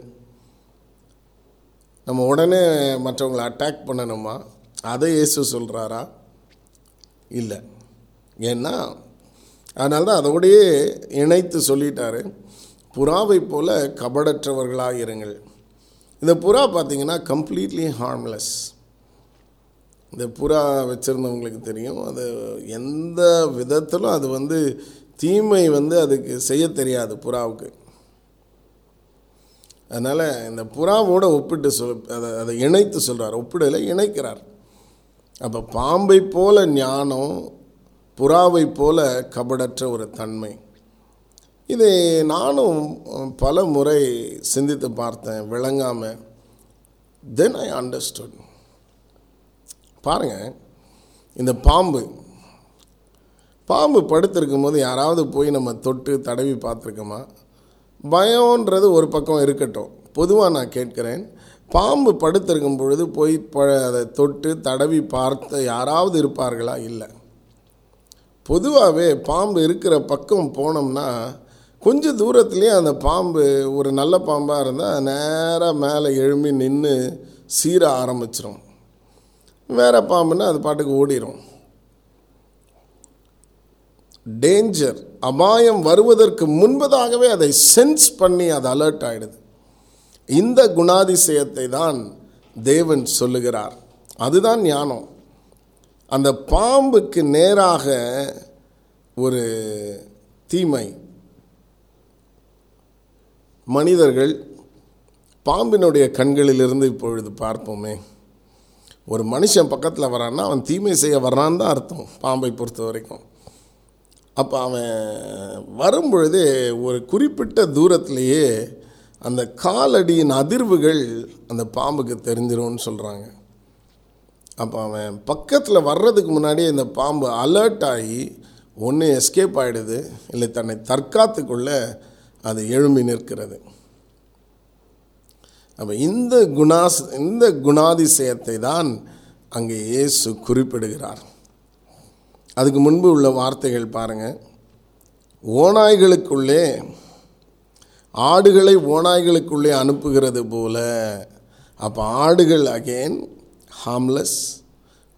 நம்ம உடனே மற்றவங்களை அட்டாக் பண்ணணுமா? அதை இயேசு சொல்கிறாரா இல்லை. ஏன்னா அதனால தான் அதோடையே இணைத்து சொல்லிட்டாரு. புறாவை போல கபடற்றவர்களாக இருங்கள் இந்த புறா பார்த்தீங்கன்னா கம்ப்ளீட்லி ஹார்ம்லெஸ் இந்த புறா வச்சுருந்தவங்களுக்கு தெரியும். அது எந்த விதத்திலும் அது வந்து தீமை வந்து அதுக்கு செய்ய தெரியாது புறாவுக்கு. அதனால் இந்த புறாவோட ஒப்பிட்டு சொல் அதை அதை இணைத்து சொல்கிறார் ஒப்பிடலை இணைக்கிறார். அப்போ பாம்பை போல ஞானம் புறாவை போல கபடற்ற ஒரு தன்மை. இதை நானும் பல முறை சிந்தித்து பார்த்தேன் விளங்காமல் தென் ஐ அண்டர்ஸ்டுட் பாருங்கள் இந்த பாம்பு. பாம்பு படுத்திருக்கும் போது யாராவது போய் நம்ம தொட்டு தடவி பார்த்துருக்கோமா? பயம்ன்றது ஒரு பக்கம் இருக்கட்டும். பொதுவாக நான் கேட்குறேன் பாம்பு படுத்திருக்கும் பொழுது போய் ப அதை தொட்டு தடவி பார்த்த யாராவது இருப்பார்களா? இல்லை. பொதுவாகவே பாம்பு இருக்கிற பக்கம் போனோம்னா கொஞ்சம் தூரத்துலேயே அந்த பாம்பு ஒரு நல்ல பாம்பாக இருந்தால் நேராக மேலே எழும்பி நின்று சீர ஆரம்பிச்சிரும். வேறு பாம்புன்னா அது பாட்டுக்கு ஓடிடும் டேஞ்சர் அபாயம் வருவதற்கு முன்பதாகவே அதை சென்ஸ் பண்ணி அது அலர்ட் ஆகிடுது இந்த குணாதிசயத்தை தான் தேவன் சொல்லுகிறார். அதுதான் ஞானம். அந்த பாம்புக்கு நேராக ஒரு தீமை. மனிதர்கள் பாம்பினுடைய கண்களிலிருந்து இப்பொழுது பார்ப்போமே. ஒரு மனுஷன் பக்கத்தில் வரான்னா அவன் தீமை செய்ய வர்றான்னு தான் அர்த்தம் பாம்பை பொறுத்த வரைக்கும் அப்போ அவன் வரும்பொழுதே ஒரு குறிப்பிட்ட தூரத்திலேயே அந்த காலடியின் அதிர்வுகள் அந்த பாம்புக்கு தெரிஞ்சிரும்னு சொல்கிறாங்க அப்போ அவன் பக்கத்தில் வர்றதுக்கு முன்னாடியே இந்த பாம்பு அலர்ட் ஆகி ஒன்று எஸ்கேப் ஆகிடுது இல்லை தன்னை தற்காத்துக்குள்ள அது எழும்பி நிற்கிறது. அப்போ இந்த குணாஸ் இந்த குணாதிசயத்தை தான் அங்கே இயேசு குறிப்பிடுகிறார். அதுக்கு முன்பு உள்ள வார்த்தைகள் பாருங்கள் ஓநாய்களுக்குள்ளே ஆடுகளை ஓநாய்களுக்குள்ளே அனுப்புகிறது போல அப்போ ஆடுகள் அகெயின் ஹார்ம்லெஸ்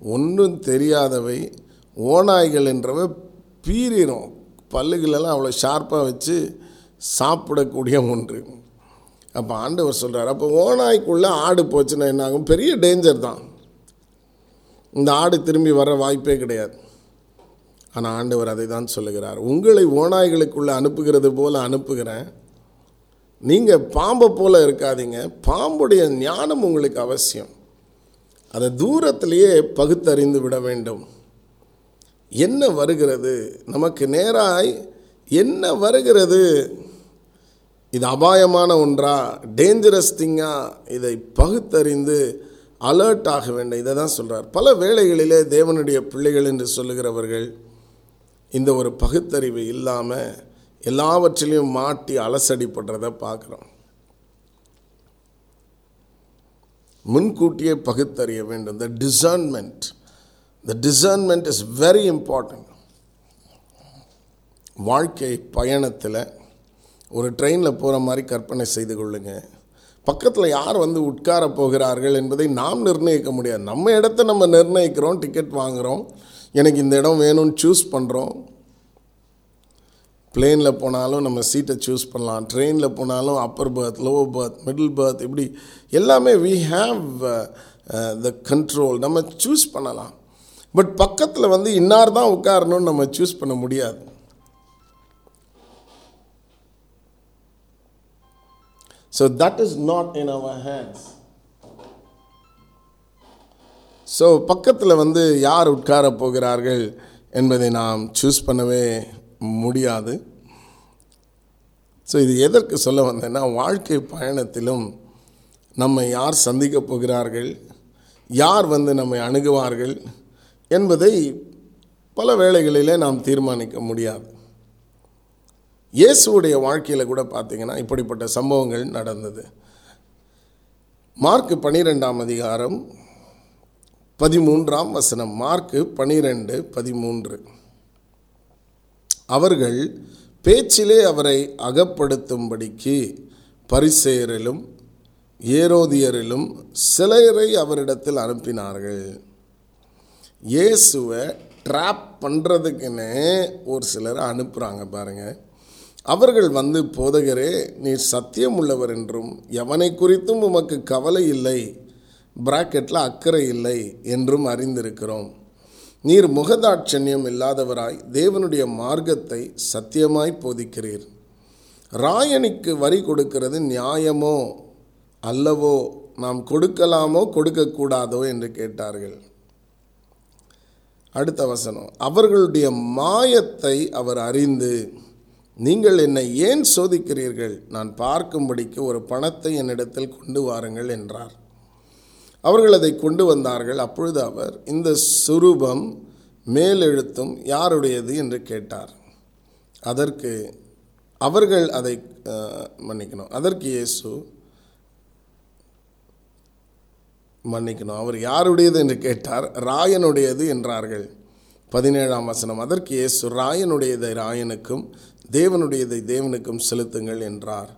ஒன்றும் தெரியாதவை ஓநாய்கள் என்றவை பீறிடும் பல்லுகளெல்லாம் அவ்வளோ ஷார்ப்பாக வச்சு சாப்பிடக்கூடிய ஒன்று. அப்போ ஆண்டவர் சொல்கிறார் அப்போ ஓநாய்க்குள்ளே ஆடு போச்சுன்னா என்ன ஆகும் பெரிய டேஞ்சர் தான். இந்த ஆடு திரும்பி வர வாய்ப்பே கிடையாது. ஆனால் ஆண்டவர் அதை தான் சொல்லுகிறார். உங்களை ஓநாய்களுக்குள்ளே அனுப்புகிறது போல் அனுப்புகிறேன். நீங்கள் பாம்பை போல் இருக்காதீங்க. பாம்புடைய ஞானம் உங்களுக்கு அவசியம். அதை தூரத்திலேயே பகுத்தறிந்து விட வேண்டும். என்ன வருகிறது? நமக்கு நேராய் என்ன வருகிறது? இது அபாயமான ஒன்றா? டேஞ்சரஸ் திங்கா இதை பகுத்தறிந்து அலர்ட் ஆக வேண்டும். இதை தான் சொல்கிறார் பல வேளைகளிலே தேவனுடைய பிள்ளைகள் என்று சொல்லுகிறவர்கள் இந்த ஒரு பகுத்தறிவு இல்லாமல் எல்லாவற்றிலையும் மாட்டி அலசடிப்படுறதை பார்க்குறோம் முன்கூட்டியே பகுத்தறிய வேண்டும். The discernment the discernment is very important வாழ்க்கை பயணத்தில் ஒரு ட்ரெயினில் போகிற மாதிரி கற்பனை செய்து கொள்ளுங்கள் பக்கத்தில் யார் வந்து உட்கார போகிறார்கள் என்பதை நாம் நிர்ணயிக்க முடியாது. நம்ம இடத்த நம்ம நிர்ணயிக்கிறோம் டிக்கெட் வாங்குகிறோம் எனக்கு இந்த இடம் வேணும்னு சூஸ் பண்ணுறோம் பிளேனில் போனாலும் நம்ம சீட்டை சூஸ் பண்ணலாம். ட்ரெயினில் போனாலும் upper berth lower berth middle berth இப்படி எல்லாமே வி ஹாவ் த கண்ட்ரோல் நம்ம சூஸ் பண்ணலாம். பட் பக்கத்தில் வந்து இன்னார் தான் உட்காரணும்னு நம்ம சூஸ் பண்ண முடியாது. So that is not in our hands so பக்கத்தில் வந்து யார் உட்கார போகிறார்கள் என்பதை நாம் சூஸ் பண்ணவே முடியாது. ஸோ இது எதற்கு சொல்ல வந்தேன்னா வாழ்க்கை பயணத்திலும் நம்மை யார் சந்திக்கப் போகிறார்கள் யார் வந்து நம்மை அணுகுவார்கள் என்பதை பல வேளைகளிலே நாம் தீர்மானிக்க முடியாது. இயேசுவுடைய வாழ்க்கையில் கூட பார்த்திங்கன்னா இப்படிப்பட்ட சம்பவங்கள் நடந்தது. மார்க் பனிரெண்டாம் அதிகாரம் பதிமூன்றாம் வசனம் மார்க்கு பனிரெண்டு பதிமூன்று. அவர்கள் பேச்சிலே அவரை அகப்படுத்தும்படிக்கு பரிசேயரிலும் ஏரோதியரிலும் சிலரை அவரிடத்தில் அனுப்பினார்கள். இயேசுவை ட்ராப் பண்ணுறதுக்குன்னு ஒரு சிலர் அனுப்புகிறாங்க பாருங்கள் அவர்கள் வந்து போதகரே நீர் சத்தியம் உள்ளவர் என்றும் எவனை குறித்தும் உமக்கு கவலை இல்லை. பிராக்கெட்டில் அக்கறை இல்லை என்றும் அறிந்திருக்கிறோம். நீர் முகதாட்சண்யம் இல்லாதவராய் தேவனுடைய மார்க்கத்தை சத்தியமாய் போதிக்கிறீர். ராயனுக்கு வரி கொடுக்கிறது நியாயமோ அல்லவோ நாம் கொடுக்கலாமோ கொடுக்கக்கூடாதோ என்று கேட்டார்கள். அடுத்த வசனம். அவர்களுடைய மாயத்தை அவர் அறிந்து நீங்கள் என்னை ஏன் சோதிக்கிறீர்கள்? நான் பார்க்கும்படிக்கு ஒரு பணத்தை என்னிடத்தில் கொண்டு வாருங்கள் என்றார். அவர்கள் அதை கொண்டு வந்தார்கள். அப்பொழுது அவர் இந்த சுரூபம் மேலெழுத்தும் யாருடையது என்று கேட்டார். அதற்கு அவர்கள் அதை மன்னிக்கணும். அதற்கு இயேசு மன்னிக்கணும். அவர் யாருடையது என்று கேட்டார். ராயனுடையது என்றார்கள். பதினேழாம் வசனம். அதற்கு இயேசு ராயனுடையதை ராயனுக்கும் தேவனுடையதை தேவனுக்கும் செலுத்துங்கள் என்றார்.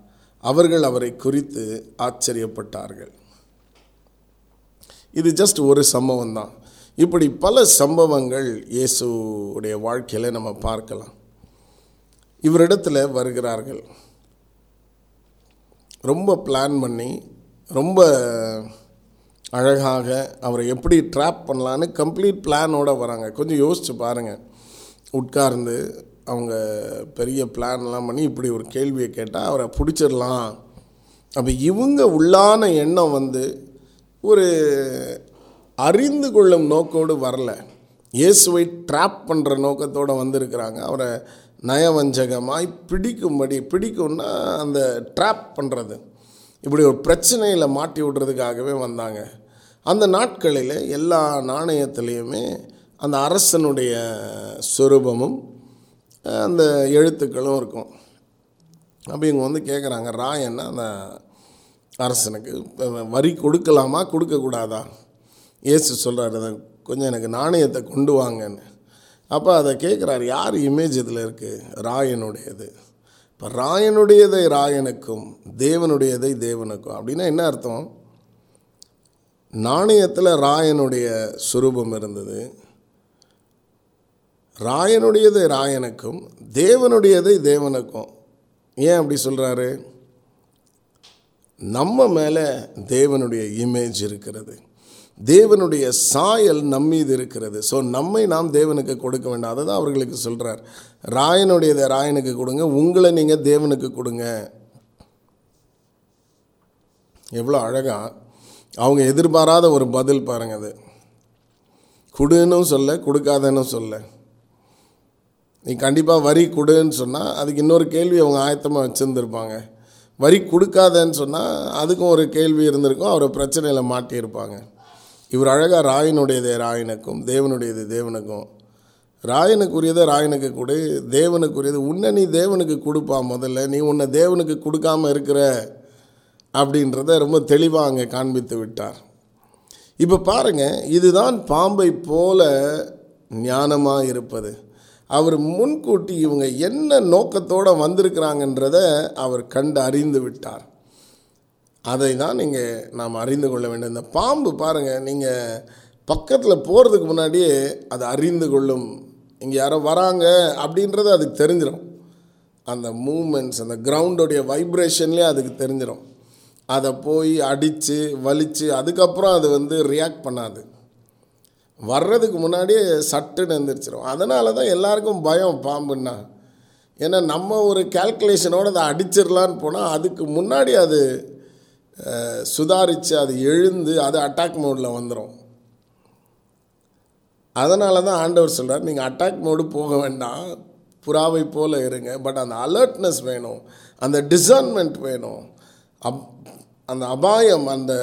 அவர்கள் அவரை குறித்து ஆச்சரியப்பட்டார்கள். இது ஜஸ்ட் ஒரு சம்பவம் தான் இப்படி பல சம்பவங்கள் இயேசுடைய வாழ்க்கையில் நம்ம பார்க்கலாம். இவரிடத்துல வருகிறார்கள். ரொம்ப பிளான் பண்ணி ரொம்ப அழகாக அவரை எப்படி ட்ராப் பண்ணலான்னு கம்ப்ளீட் பிளானோடு வராங்க. கொஞ்சம் யோசித்து பாருங்கள் உட்கார்ந்து அவங்க பெரிய பிளான்லாம் பண்ணி இப்படி ஒரு கேள்வியை கேட்டால் அவரை பிடிச்சிடலாம். அப்போ இவங்க உள்ளான எண்ணம் வந்து ஒரு அறிந்து கொள்ளும் நோக்கோடு வரல. இயேசுவை ட்ராப் பண்ணுற நோக்கத்தோடு வந்திருக்கிறாங்க. அவரை நயவஞ்சகமாய் பிடிக்கும்படி பிடிக்கும்னா அந்த ட்ராப் பண்ணுறது இப்படி ஒரு பிரச்சனையில் மாட்டி விடுறதுக்காகவே வந்தாங்க. அந்த நாட்களில் எல்லா நாணயத்துலேயுமே அந்த அரசனுடைய சொரூபமும் அந்த எழுத்துக்களும் இருக்கும். அப்போ இவங்க வந்து கேட்குறாங்க ராயன்னா அந்த அரசனுக்கு வரி கொடுக்கலாமா? கொடுக்கக்கூடாதா? இயேசு சொல்கிறாரு "அதை கொஞ்சம் எனக்கு நாணயத்தை கொண்டு வாங்கன்னு. அப்போ அதை கேட்குறாரு யார் இமேஜ் இதில் இருக்குது ராயனுடையது. இப்போ ராயனுடையதை ராயனுக்கும் தேவனுடையதை தேவனுக்கும். அப்படின்னா என்ன அர்த்தம்? நாணயத்தில் ராயனுடைய சுரூபம் இருந்தது. ராயனுடையதை ராயனுக்கும் தேவனுடையதை தேவனுக்கும். ஏன் அப்படி சொல்கிறாரு நம்ம மேலே தேவனுடைய இமேஜ் இருக்கிறது. தேவனுடைய சாயல் நம்மீது இருக்கிறது. ஸோ நம்மை நாம் தேவனுக்கு கொடுக்க வேண்டாம். அதை தான் அவர்களுக்கு சொல்கிறார் ராயனுடையதை ராயனுக்கு கொடுங்க. உங்களை நீங்கள் தேவனுக்கு கொடுங்க. எவ்வளோ அழகாக அவங்க எதிர்பாராத ஒரு பதில் பாருங்க அது. கொடுன்னு சொல்ல கொடுக்காதன்னு சொல்ல. நீ கண்டிப்பாக வரி கொடுன்னு சொன்னால் அதுக்கு இன்னொரு கேள்வி அவங்க ஆயத்தமாக வச்சுருந்துருப்பாங்க. வரி கொடுக்காதன்னு சொன்னால் அதுக்கும் ஒரு கேள்வி இருந்திருக்கும். அவரை பிரச்சனையில் மாட்டியிருப்பாங்க. இவர் அழகாக ராயனுடையது ராயனுக்கும் தேவனுடையது தேவனுக்கும். ராயனுக்குரியதை ராயனுக்கு கொடு தேவனுக்குரியது உன்னை நீ தேவனுக்கு கொடுப்பா முதல்ல. நீ உன்னை தேவனுக்கு கொடுக்காம இருக்கிற அப்படின்றத ரொம்ப தெளிவாக அங்கே காண்பித்து விட்டார். இப்போ பாருங்க இதுதான் பாம்பை போல ஞானமாக இருப்பது. அவர் முன்கூட்டி இவங்க என்ன நோக்கத்தோடு வந்திருக்கிறாங்கன்றத அவர் கண்டு அறிந்து விட்டார். அதை தான் நீங்கள் நாம் அறிந்து கொள்ள வேண்டும். இந்த பாம்பு பாருங்கள் நீங்கள் பக்கத்தில் போகிறதுக்கு முன்னாடியே அதை அறிந்து கொள்ளும். இங்கே யாரோ வராங்க அப்படின்றது அதுக்கு தெரிஞ்சிடும் அந்த மூமெண்ட்ஸ் அந்த கிரவுண்டோடைய வைப்ரேஷன்லேயே அதுக்கு தெரிஞ்சிடும் அதை போய் அடித்து வலித்து அதுக்கப்புறம் அது வந்து ரியாக்ட் பண்ணாது. வர்றதுக்கு முன்னாடியே சட்டுன்னு எந்திரிச்சிடும் அதனால தான் எல்லாருக்கும் பயம் பாம்புன்னா. ஏன்னா நம்ம ஒரு கேல்குலேஷனோடு அதை அடிச்சிடலான்னு போனால் அதுக்கு முன்னாடி அது சுதாரித்து அது எழுந்து அது அட்டாக் மோடில் வந்துடும் அதனால தான் ஆண்டவர் சொல்கிறார் நீங்கள் அட்டாக் மோடு போக வேண்டாம். புறாவை போல இருங்க. பட் அந்த அலர்ட்னஸ் வேணும். அந்த டிசர்ன்மெண்ட் வேணும். அப் அந்த அபாயம் அந்த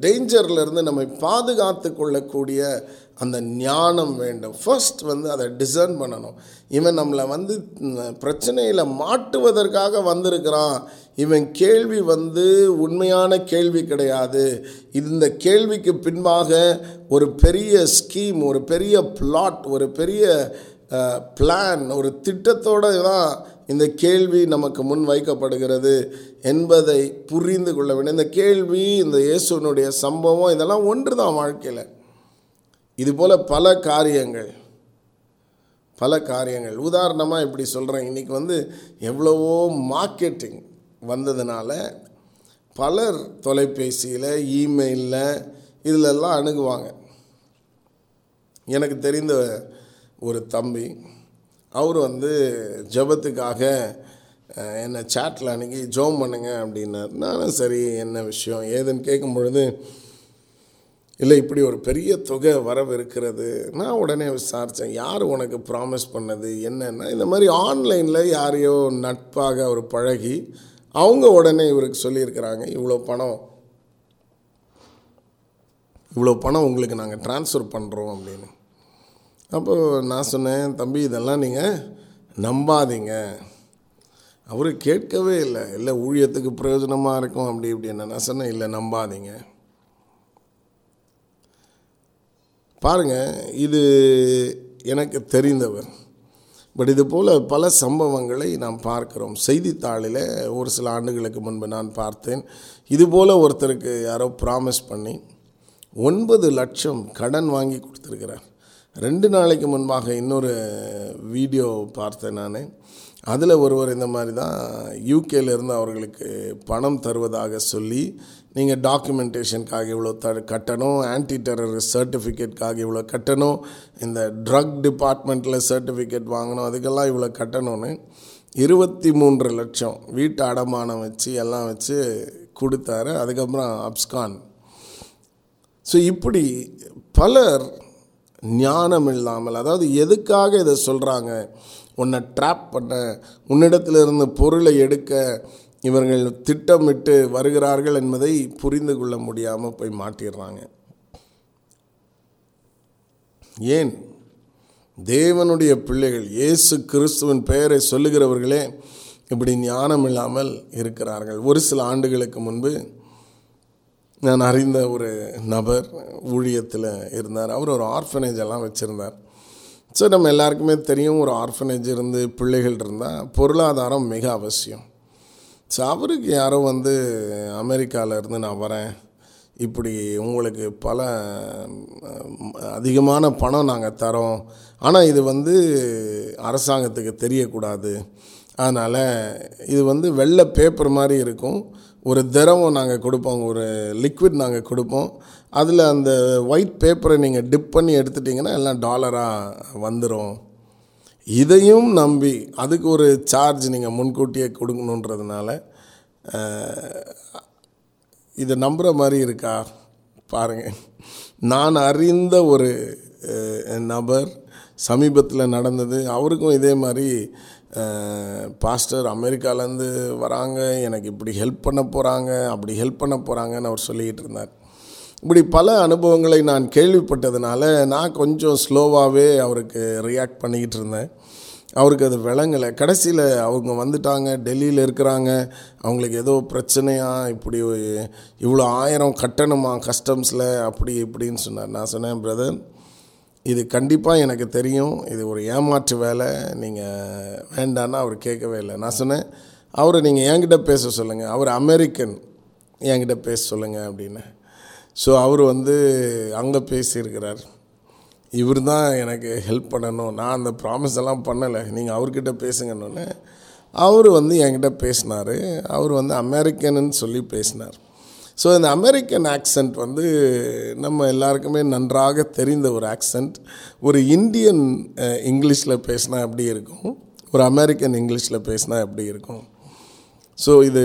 டேஞ்சர்லேருந்து நம்மை பாதுகாத்து கொள்ளக்கூடிய அந்த ஞானம் வேண்டும். ஃபர்ஸ்ட் வந்து அதை டிசர்ன் பண்ணணும். இவன் நம்மளை வந்து பிரச்சனையில் மாட்டுவதற்காக வந்திருக்கிறான். இவன் கேள்வி வந்து உண்மையான கேள்வி கிடையாது. இந்த கேள்விக்கு பின்பாக ஒரு பெரிய ஸ்கீம் ஒரு பெரிய பிளாட் ஒரு பெரிய பிளான் ஒரு திட்டத்தோடு தான் இந்த கேள்வி நமக்கு முன் வைக்கப்படுகிறது என்பதை புரிந்து கொள்ள வேண்டும். இந்த கேள்வி இந்த இயேசுனுடைய சம்பவம் இதெல்லாம் ஒன்று தான் வாழ்க்கையில். இது போல் பல காரியங்கள் பல காரியங்கள். உதாரணமாக இப்படி சொல்கிறேன் இன்றைக்கி வந்து எவ்வளவோ மார்க்கெட்டிங் வந்ததுனால பலர் தொலைபேசியில் இமெயிலில் இதிலெல்லாம் அணுகுவாங்க. எனக்கு தெரிந்த ஒரு தம்பி அவர் வந்து ஜபத்துக்காக என்னை சேட்டில் அணுகி ஜோம் பண்ணுங்க அப்படின்னார். நானும் சரி என்ன விஷயம்? ஏதுன்னு கேட்கும் பொழுது இல்லை இப்படி ஒரு பெரிய தொகை வரவிருக்கிறது நான் உடனே விசாரித்தேன் யார் உனக்கு ப்ராமிஸ் பண்ணது? என்னென்னா? இந்த மாதிரி ஆன்லைனில் யாரையோ நட்பாக அவர் பழகி அவங்க உடனே இவருக்கு சொல்லியிருக்கிறாங்க இவ்வளோ பணம் இவ்வளோ பணம் உங்களுக்கு நாங்கள் ட்ரான்ஸ்ஃபர் பண்ணுறோம் அப்படின்னு. அப்போ நான் சொன்னேன் தம்பி இதெல்லாம் நீங்கள் நம்பாதீங்க. அவர் கேட்கவே இல்லை. இல்லை ஊழியத்துக்கு பிரயோஜனமாக இருக்கும். அப்படி இப்படி என்ன? நான் சொன்னேன் இல்லை நம்பாதீங்க. பாருங்கள் இது எனக்கு தெரிந்தவர். பட் இது போல் பல சம்பவங்களை நாம் பார்க்கிறோம். செய்தித்தாளில் ஒரு சில ஆண்டுகளுக்கு முன்பு நான் பார்த்தேன். இது போல் ஒருத்தருக்கு யாரோ ப்ராமிஸ் பண்ணி ஒன்பது லட்சம் கடன் வாங்கி கொடுத்துருக்கிறார். ரெண்டு நாளைக்கு முன்பாக இன்னொரு வீடியோ பார்த்தேன் நான். அதில் ஒருவர் இந்த மாதிரி தான் யூகேலேருந்து அவர்களுக்கு பணம் தருவதாக சொல்லி நீங்கள் டாக்குமெண்டேஷனுக்காக இவ்வளோ த கட்டணும் ஆன்டி டெரர் சர்டிஃபிகேட்காக இவ்வளோ கட்டணும் இந்த ட்ரக் டிபார்ட்மெண்ட்டில் சர்டிஃபிகேட் வாங்கணும் அதுக்கெல்லாம் இவ்வளோ கட்டணும்னு இருபத்தி மூன்று லட்சம் வீட்டு அடமானம் வச்சு எல்லாம் வச்சு கொடுத்தாரு. அதுக்கப்புறம் அப்ஸ்கான் ஸோ இப்படி பலர் ஞானம் இல்லாமல் அதாவது எதுக்காக இதை சொல்கிறாங்க உன்னை ட்ராப் பண்ண உன்னிடத்திலிருந்து பொருளை எடுக்க இவர்கள் திட்டமிட்டு வருகிறார்கள் என்பதை புரிந்து கொள்ள முடியாமல் போய் மாட்டிடுறாங்க. ஏன்? தேவனுடைய பிள்ளைகள் இயேசு கிறிஸ்துவின் பெயரை சொல்லுகிறவர்களே இப்படி ஞானம் இல்லாமல் இருக்கிறார்கள். ஒரு சில ஆண்டுகளுக்கு முன்பு நான் அறிந்த ஒரு நபர் ஊழியத்தில் இருந்தார். அவர் ஒரு ஆர்ஃபனேஜ் எல்லாம் வச்சுருந்தார். ஸோ நம்ம எல்லாருக்குமே தெரியும் ஒரு ஆர்ஃபனேஜ் இருந்து பிள்ளைகள் இருந்தால் பொருளாதாரம் மிக அவசியம். ஸோ அவருக்கு யாரோ வந்து அமெரிக்காவிலேருந்து நான் வரேன். இப்படி உங்களுக்கு பல அதிகமான பணம் நாங்கள் தரோம். ஆனால் இது வந்து அரசாங்கத்துக்கு தெரியக்கூடாது. அதனால் இது வந்து வெள்ளை பேப்பர் மாதிரி இருக்கும். ஒரு திரவம் நாங்கள் கொடுப்போம். ஒரு லிக்விட் நாங்கள் கொடுப்போம். அதில் அந்த ஒயிட் பேப்பரை நீங்கள் டிப் பண்ணி எடுத்துட்டிங்கன்னா எல்லாம் டாலராக வந்துடும் இதையும் நம்பி அதுக்கு ஒரு சார்ஜ் நீங்கள் முன்கூட்டியே கொடுக்கணுன்றதுனால இதை நம்புகிற மாதிரி இருக்கா? பாருங்கள் நான் அறிந்த ஒரு நபர் சமீபத்தில் நடந்தது. அவருக்கும் இதே மாதிரி பாஸ்டர் அமெரிக்காலேருந்து வராங்க. எனக்கு இப்படி ஹெல்ப் பண்ண போகிறாங்க அப்படி ஹெல்ப் பண்ண போகிறாங்கன்னு அவர் சொல்லிக்கிட்டு இருந்தார். இப்படி பல அனுபவங்களை நான் கேள்விப்பட்டதுனால நான் கொஞ்சம் ஸ்லோவாகவே அவருக்கு ரியாக்ட் பண்ணிக்கிட்டு இருந்தேன். அவருக்கு அது விளங்கலை. கடைசியில் அவங்க வந்துட்டாங்க டெல்லியில் இருக்கிறாங்க. அவங்களுக்கு ஏதோ பிரச்சனையா இப்படி இவ்வளோ ஆயிரம் கட்டணுமா கஸ்டம்ஸில் அப்படி இப்படின்னு சொன்னார். நான் சொன்னேன் பிரதர் இது கண்டிப்பாக எனக்கு தெரியும். இது ஒரு ஏமாற்று வேலை. நீங்கள் வேண்டான்னா அவர் கேட்கவே இல்லை. நான் சொன்னேன் அவரை நீங்கள் என்கிட்ட பேச சொல்லுங்கள் அவர் அமெரிக்கன். என்கிட்ட பேச சொல்லுங்கள் அப்படின்னு ஸோ அவர் வந்து அங்கே பேசியிருக்கிறார். இவர் தான் எனக்கு ஹெல்ப் பண்ணணும். நான் அந்த ப்ராமிஸ் எல்லாம் பண்ணலை. நீங்கள் அவர்கிட்ட பேசுங்கன்னு. அவர் வந்து என்கிட்ட பேசினார். அவர் வந்து அமெரிக்கன்னு சொல்லி பேசினார். ஸோ இந்த அமெரிக்கன் ஆக்சண்ட் வந்து நம்ம எல்லாருக்குமே நன்றாக தெரிந்த ஒரு ஆக்சண்ட் ஒரு இந்தியன் இங்கிலீஷில் பேசினா எப்படி இருக்கும்? ஒரு அமெரிக்கன் இங்கிலீஷில் பேசினா எப்படி இருக்கும்? ஸோ இது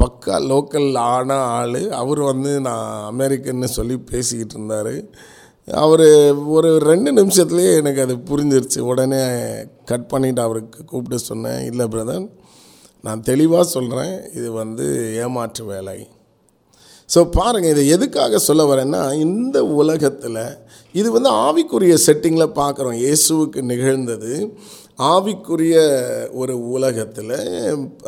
பக்கா லோக்கல் ஆன ஆள். அவர் வந்து நான் அமெரிக்கன்னு சொல்லி பேசிக்கிட்டு இருந்தார். அவர் ஒரு ரெண்டு நிமிஷத்துலேயே எனக்கு அது புரிஞ்சிருச்சு. உடனே கட் பண்ணிவிட்டு அவருக்கு கூப்பிட்டு சொன்னேன். இல்லை பிரதர் நான் தெளிவாக சொல்கிறேன் இது வந்து ஏமாற்று வேலை. ஸோ பாருங்கள் இதை எதுக்காக சொல்ல வரேன்னா இந்த உலகத்தில் இது வந்து ஆவிக்குரிய செட்டிங்கில் பார்க்குறோம் இயேசுவுக்கு நிகழ்ந்தது. ஆவிக்குரிய ஒரு உலகத்தில்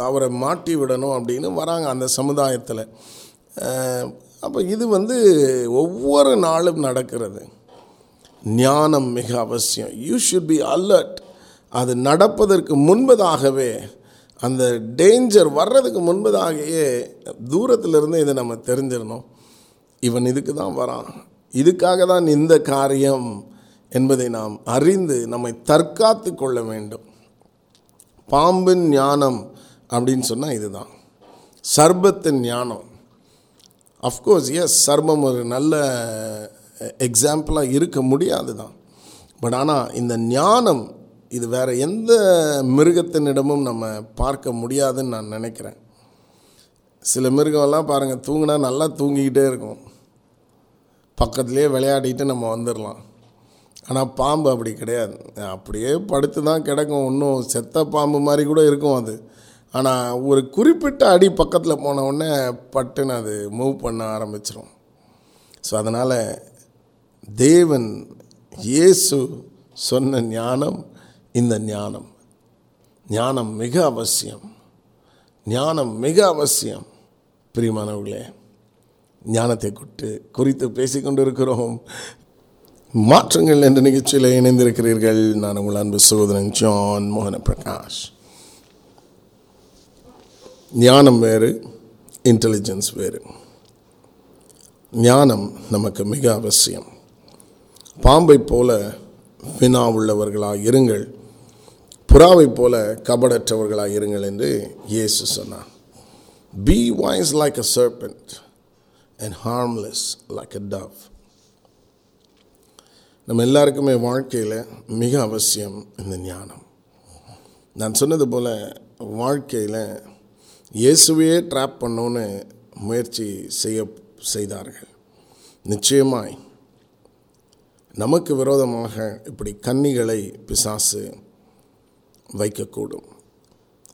அவரை மாட்டி விடணும் அப்படின்னு வராங்க அந்த சமுதாயத்தில். அப்போ இது வந்து ஒவ்வொரு நாளும் நடக்கிறது. ஞானம் மிக அவசியம். யூ ஷுட் பி அலர்ட் அது நடப்பதற்கு முன்பதாகவே அந்த டேஞ்சர் வர்றதுக்கு முன்பதாகவே தூரத்திலிருந்து இதை நம்ம தெரிஞ்சிடணும். இவன் இதுக்கு தான் வரான். இதுக்காக தான் இந்த காரியம் என்பதை நாம் அறிந்து நம்மை தற்காத்து கொள்ள வேண்டும். பாம்பின் ஞானம் அப்படின்னு சொன்னால் இதுதான். சர்பத்தின் ஞானம். அஃப்கோர்ஸ் எஸ் சர்மம் ஒரு நல்ல எக்ஸாம்பிளாக இருக்க முடியாது தான் பட் ஆனால் இந்த ஞானம் இது வேறு எந்த மிருகத்தினிடமும் நம்ம பார்க்க முடியாதுன்னு நான் நினைக்கிறேன். சில மிருகம்லாம் பாருங்கள் தூங்கினா நல்லா தூங்கிக்கிட்டே இருக்கும். பக்கத்துலேயே விளையாடிட்டு நம்ம வந்துடலாம் ஆனால் பாம்பு அப்படி கிடையாது. அப்படியே படுத்து தான் கிடக்கும். ஒன்றும் செத்த பாம்பு மாதிரி கூட இருக்கும் அது. ஆனால் ஒரு குறிப்பிட்ட அடி பக்கத்தில் போன உடனே பட்டுன்னு அது மூவ் பண்ண ஆரம்பிச்சிடும் ஸோ அதனால் தேவன் இயேசு சொன்ன ஞானம் இந்த ஞானம். ஞானம் மிக அவசியம். ஞானம் மிக அவசியம். பிரியமானவர்களே ஞானத்தை குறித்து குறித்து பேசிக்கொண்டு இருக்கிறோம் மாற்றங்கள் என்ற நிகழ்ச்சியில் இணைந்திருக்கிறீர்கள். நான் உங்கள் அன்பு சகோதரன் ஜான் மோகன பிரகாஷ் ஞானம் வேறு இன்டெலிஜென்ஸ் வேறு. ஞானம் நமக்கு மிக அவசியம். பாம்பை போல வினா உள்ளவர்களாக இருங்கள். புறாவை போல கபடற்றவர்களாக இருங்கள் என்று இயேசு சொன்னார். Be wise like a serpent and harmless like a dove நம்ம எல்லாருக்குமே வாழ்க்கையில் மிக அவசியம் இந்த ஞானம். நான் சொன்னது போல் வாழ்க்கையில் இயேசுவையே ட்ராப் பண்ணோன்னு முயற்சி செய்ய செய்தார்கள். நிச்சயமாய் நமக்கு விரோதமாக இப்படி கன்னிகளை பிசாசு வைக்கக்கூடும்.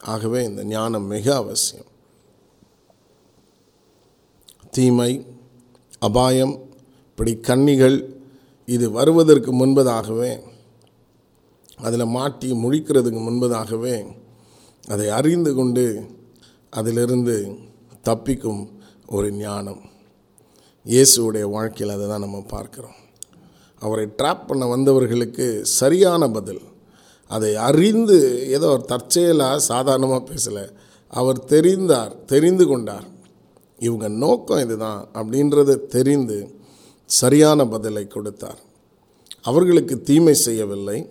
ஆகவே இந்த ஞானம் மிக அவசியம். தீமை அபாயம் இப்படி கன்னிகள் இது வருவதற்கு முன்பதாகவே அதில் மாட்டி முழிக்கிறதுக்கு முன்பதாகவே அதை அறிந்து கொண்டு அதிலிருந்து தப்பிக்கும் ஒரு ஞானம். இயேசுடைய வாழ்க்கையில் அதை தான் நம்ம பார்க்குறோம். அவரை ட்ராப் பண்ண வந்தவர்களுக்கு சரியான பதில். அதை அறிந்து ஏதோ ஒரு தற்செயலாக சாதாரணமாக பேசலை. அவர் தெரிந்தார் தெரிந்து கொண்டார். இவங்க நோக்கம் இதுதான் அப்படின்றத தெரிந்து சரியான பதிலை கொடுத்தார். அவர்களுக்கு தீமை செய்யவில்லை.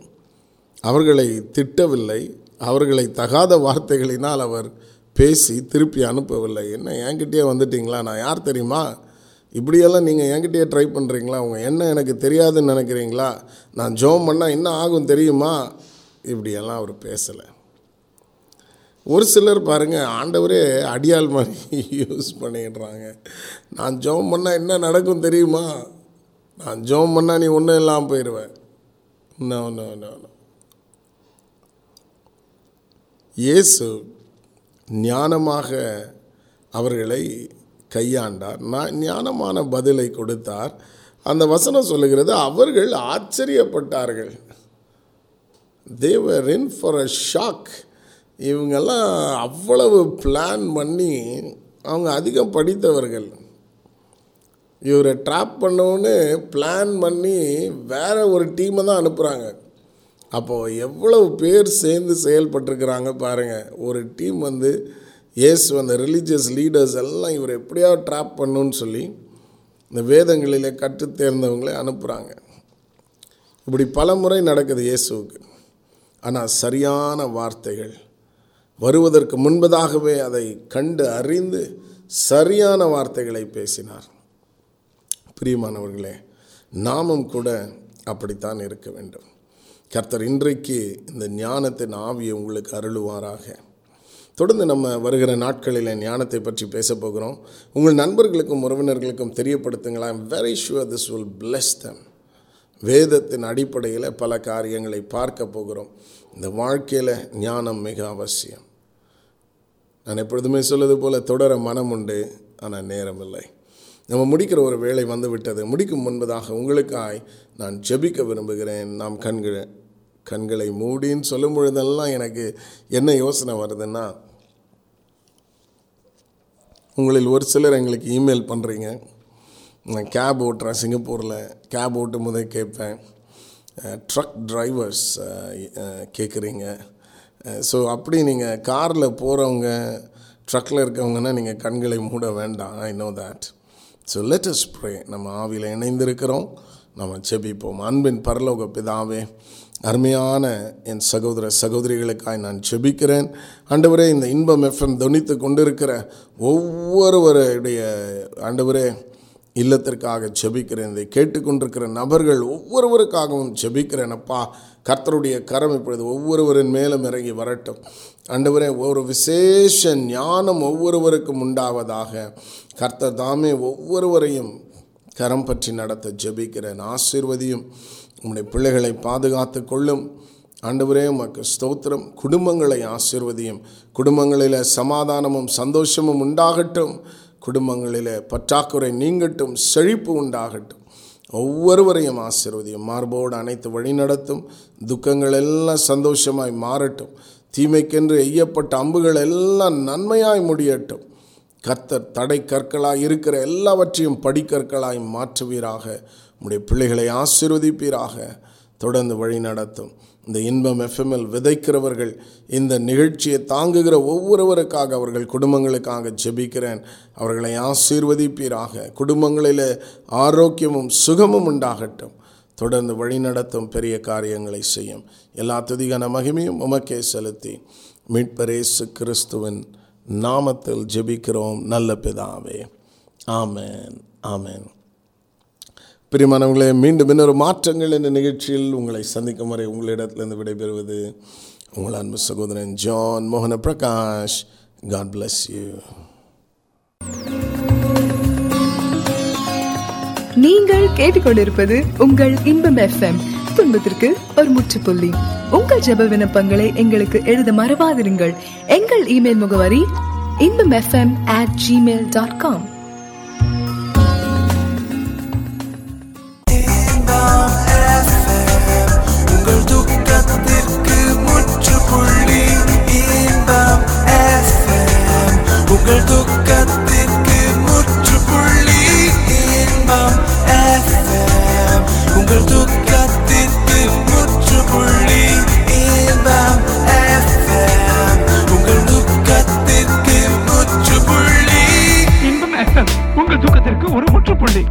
அவர்களை திட்டவில்லை. அவர்களை தகாத வார்த்தைகளினால் அவர் பேசி திருப்பி அனுப்பவில்லை. என்ன என்கிட்டயே வந்துட்டிங்களா? நான் யார் தெரியுமா? இப்படியெல்லாம் நீங்கள் என்கிட்டயே ட்ரை பண்ணுறீங்களா உங்கள் என்ன எனக்கு தெரியாதுன்னு நினைக்கிறீங்களா? நான் ஜோம் பண்ணால் என்ன ஆகும் தெரியுமா? இப்படியெல்லாம் அவர் பேசலை. ஒரு சிலர் பாருங்கள் ஆண்டவரே அடியால் மாதிரி யூஸ் பண்ணிடுறாங்க. நான் ஜோம் பண்ணால் என்ன நடக்கும் தெரியுமா? நான் ஜோம் பண்ணால் நீ ஒன்றும் இல்லாமல் போயிடுவேன் நோ நோ நோ நோ இயேசு ஞானமாக அவர்களை கையாண்டார். நான் ஞானமான பதிலை கொடுத்தார். அந்த வசனம் சொல்லுகிறது அவர்கள் ஆச்சரியப்பட்டார்கள். தேவர் இன் ஃபார் அ ஷாக் இவங்கெல்லாம் அவ்வளவு பிளான் பண்ணி அவங்க அதிகம் படித்தவர்கள். இவரை ட்ராப் பண்ணோன்னு பிளான் பண்ணி வேறு ஒரு டீமை தான் அனுப்புகிறாங்க அப்போது எவ்வளவு பேர் சேர்ந்து செயல்பட்டுருக்கிறாங்க பாருங்கள் ஒரு டீம் வந்து ஏசு அந்த ரிலீஜியஸ் லீடர்ஸ் எல்லாம் இவர் எப்படியாவது ட்ராப் பண்ணுன்னு சொல்லி இந்த வேதங்களிலே கற்று தேர்ந்தவங்களை அனுப்புகிறாங்க இப்படி பல முறை நடக்குது இயேசுவுக்கு. ஆனால் சரியான வார்த்தைகள் வருவதற்கு முன்பதாகவே அதை கண்டு அறிந்து சரியான வார்த்தைகளை பேசினார். பிரியமானவர்களே நாமும் கூட அப்படித்தான் இருக்க வேண்டும். கர்த்தர் இன்றைக்கு இந்த ஞானத்தின் ஆவியை உங்களுக்கு அருளுவாராக. தொடர்ந்து நம்ம வருகிற நாட்களில் ஞானத்தை பற்றி பேச போகிறோம். உங்கள் நண்பர்களுக்கும் உறவினர்களுக்கும் தெரியப்படுத்துங்களா I'm very sure this will bless them வேதத்தின் அடிப்படையில் பல காரியங்களை பார்க்க போகிறோம். இந்த வாழ்க்கையில் ஞானம் மிக அவசியம். நான் எப்பொழுதுமே சொல்வது போல் தொடர மனம் உண்டு ஆனால் நேரம் இல்லை நம்ம முடிக்கிற ஒரு வேலை வந்து விட்டது முடிக்கும் முன்பதாக உங்களுக்காய் நான் ஜெபிக்க விரும்புகிறேன். நாம் கண்களை கண்களை மூடின்னு சொல்லும் பொழுதெல்லாம் எனக்கு என்ன யோசனை வருதுன்னா உங்களில் ஒரு சிலர் எங்களுக்கு இமெயில் பண்ணுறீங்க நான் கேப் ஓட்டுறேன் சிங்கப்பூரில். கேப் ஓட்டும் போதே கேட்பேன். ட்ரக் டிரைவர்ஸ் கேட்குறீங்க. ஸோ அப்படி நீங்கள் காரில் போகிறவங்க ட்ரக்கில் இருக்கவங்கன்னா நீங்கள் கண்களை மூட வேண்டாம். I know that so let us pray நம்ம ஆவியில் இணைந்திருக்கிறோம். நம்ம செபிப்போம் அன்பின் பரலோக பிதாவே அருமையான என் சகோதர சகோதரிகளுக்காய் நான் செபிக்கிறேன் ஆண்டவரே இந்த இன்பம் எஃப்எம் துணித்து கொண்டிருக்கிற ஒவ்வொருவருடைய ஆண்டவரே இல்லத்திற்காக செபிக்கிறேன் இதை கேட்டுக்கொண்டிருக்கிற நபர்கள் ஒவ்வொருவருக்காகவும் செபிக்கிறேன் அப்பா கர்த்தருடைய கரம் இப்பொழுது ஒவ்வொருவரின் மேலும் இறங்கி வரட்டும். அண்டவரே ஒரு விசேஷ ஞானம் ஒவ்வொருவருக்கும் உண்டாவதாக கர்த்தர் தாமே ஒவ்வொருவரையும் கரம் பற்றி நடத்த ஜெபிக்கிறேன். ஆசீர்வதியும். உங்களுடைய பிள்ளைகளை பாதுகாத்து கொள்ளும். ஆண்டவரே உமக்கு ஸ்தோத்திரம். குடும்பங்களை ஆசீர்வதியும். குடும்பங்களில் சமாதானமும் சந்தோஷமும் உண்டாகட்டும். குடும்பங்களில் பற்றாக்குறை நீங்கட்டும் செழிப்பு உண்டாகட்டும். ஒவ்வொருவரையும் ஆசீர்வதியும். மார்போடு அனைத்து வழி நடத்தும். துக்கங்கள் எல்லாம் சந்தோஷமாய் மாறட்டும். தீமைக்கென்று எய்யப்பட்ட அம்புகள் எல்லாம் நன்மையாய் முடியட்டும். கத்தர் தடை கற்களாய் இருக்கிற எல்லாவற்றையும் படிக்கற்களாய் மாற்றுவீராக. உடைய பிள்ளைகளை ஆசீர்வதிப்பீராக. தொடர்ந்து வழி நடத்தும். இந்த இன்பம் எஃப்எம்எல் விதைக்கிறவர்கள் இந்த நிகழ்ச்சியை தாங்குகிற ஒவ்வொருவருக்காக அவர்கள் குடும்பங்களுக்காக ஜெபிக்கிறேன். அவர்களை ஆசீர்வதிப்பீராக. குடும்பங்களில் ஆரோக்கியமும் சுகமும் உண்டாகட்டும். தொடர்ந்து வழிநடத்தும் பெரிய காரியங்களை செய்யும். எல்லா துதிகான மகிமையும் உமக்கே செலுத்தி. மீட்பரேசு கிறிஸ்துவின் நாமத்தில் ஜெபிக்கிறோம். நல்ல பிதாவே. ஆமேன். ஆமேன். பிரிமானவங்களே மீண்டும் இன்னொரு மாற்றங்கள் என்ற நிகழ்ச்சியில் உங்களை சந்திக்கும் வரை உங்களிடத்திலிருந்து விடைபெறுவது உங்கள் அன்பு சகோதரன் ஜான் மோகன பிரகாஷ். காட் பிளஸ் யூ நீங்கள் கேட்டுக்கொண்டிருப்பது உங்கள் இன்பம் எஃப்எம் துன்பத்திற்கு ஒரு முற்றுப்புள்ளி. உங்கள் ஜெப விண்ணப்பங்களை எங்களுக்கு எழுத மறவாதிருங்கள். எங்கள் இமெயில் முகவரி Inbam FM at Gmail dot com உங்கள் துக்கத்திற்கு முற்றுப்புள்ளி இன்பம் உங்கள் துக்கத்திற்கு முற்றுப்புள்ளி இன்பம் உங்கள் துக்கத்திற்கு முற்றுப்புள்ளி இன்பம் உங்கள் துக்கத்திற்கு ஒரு முற்றுப்புள்ளி.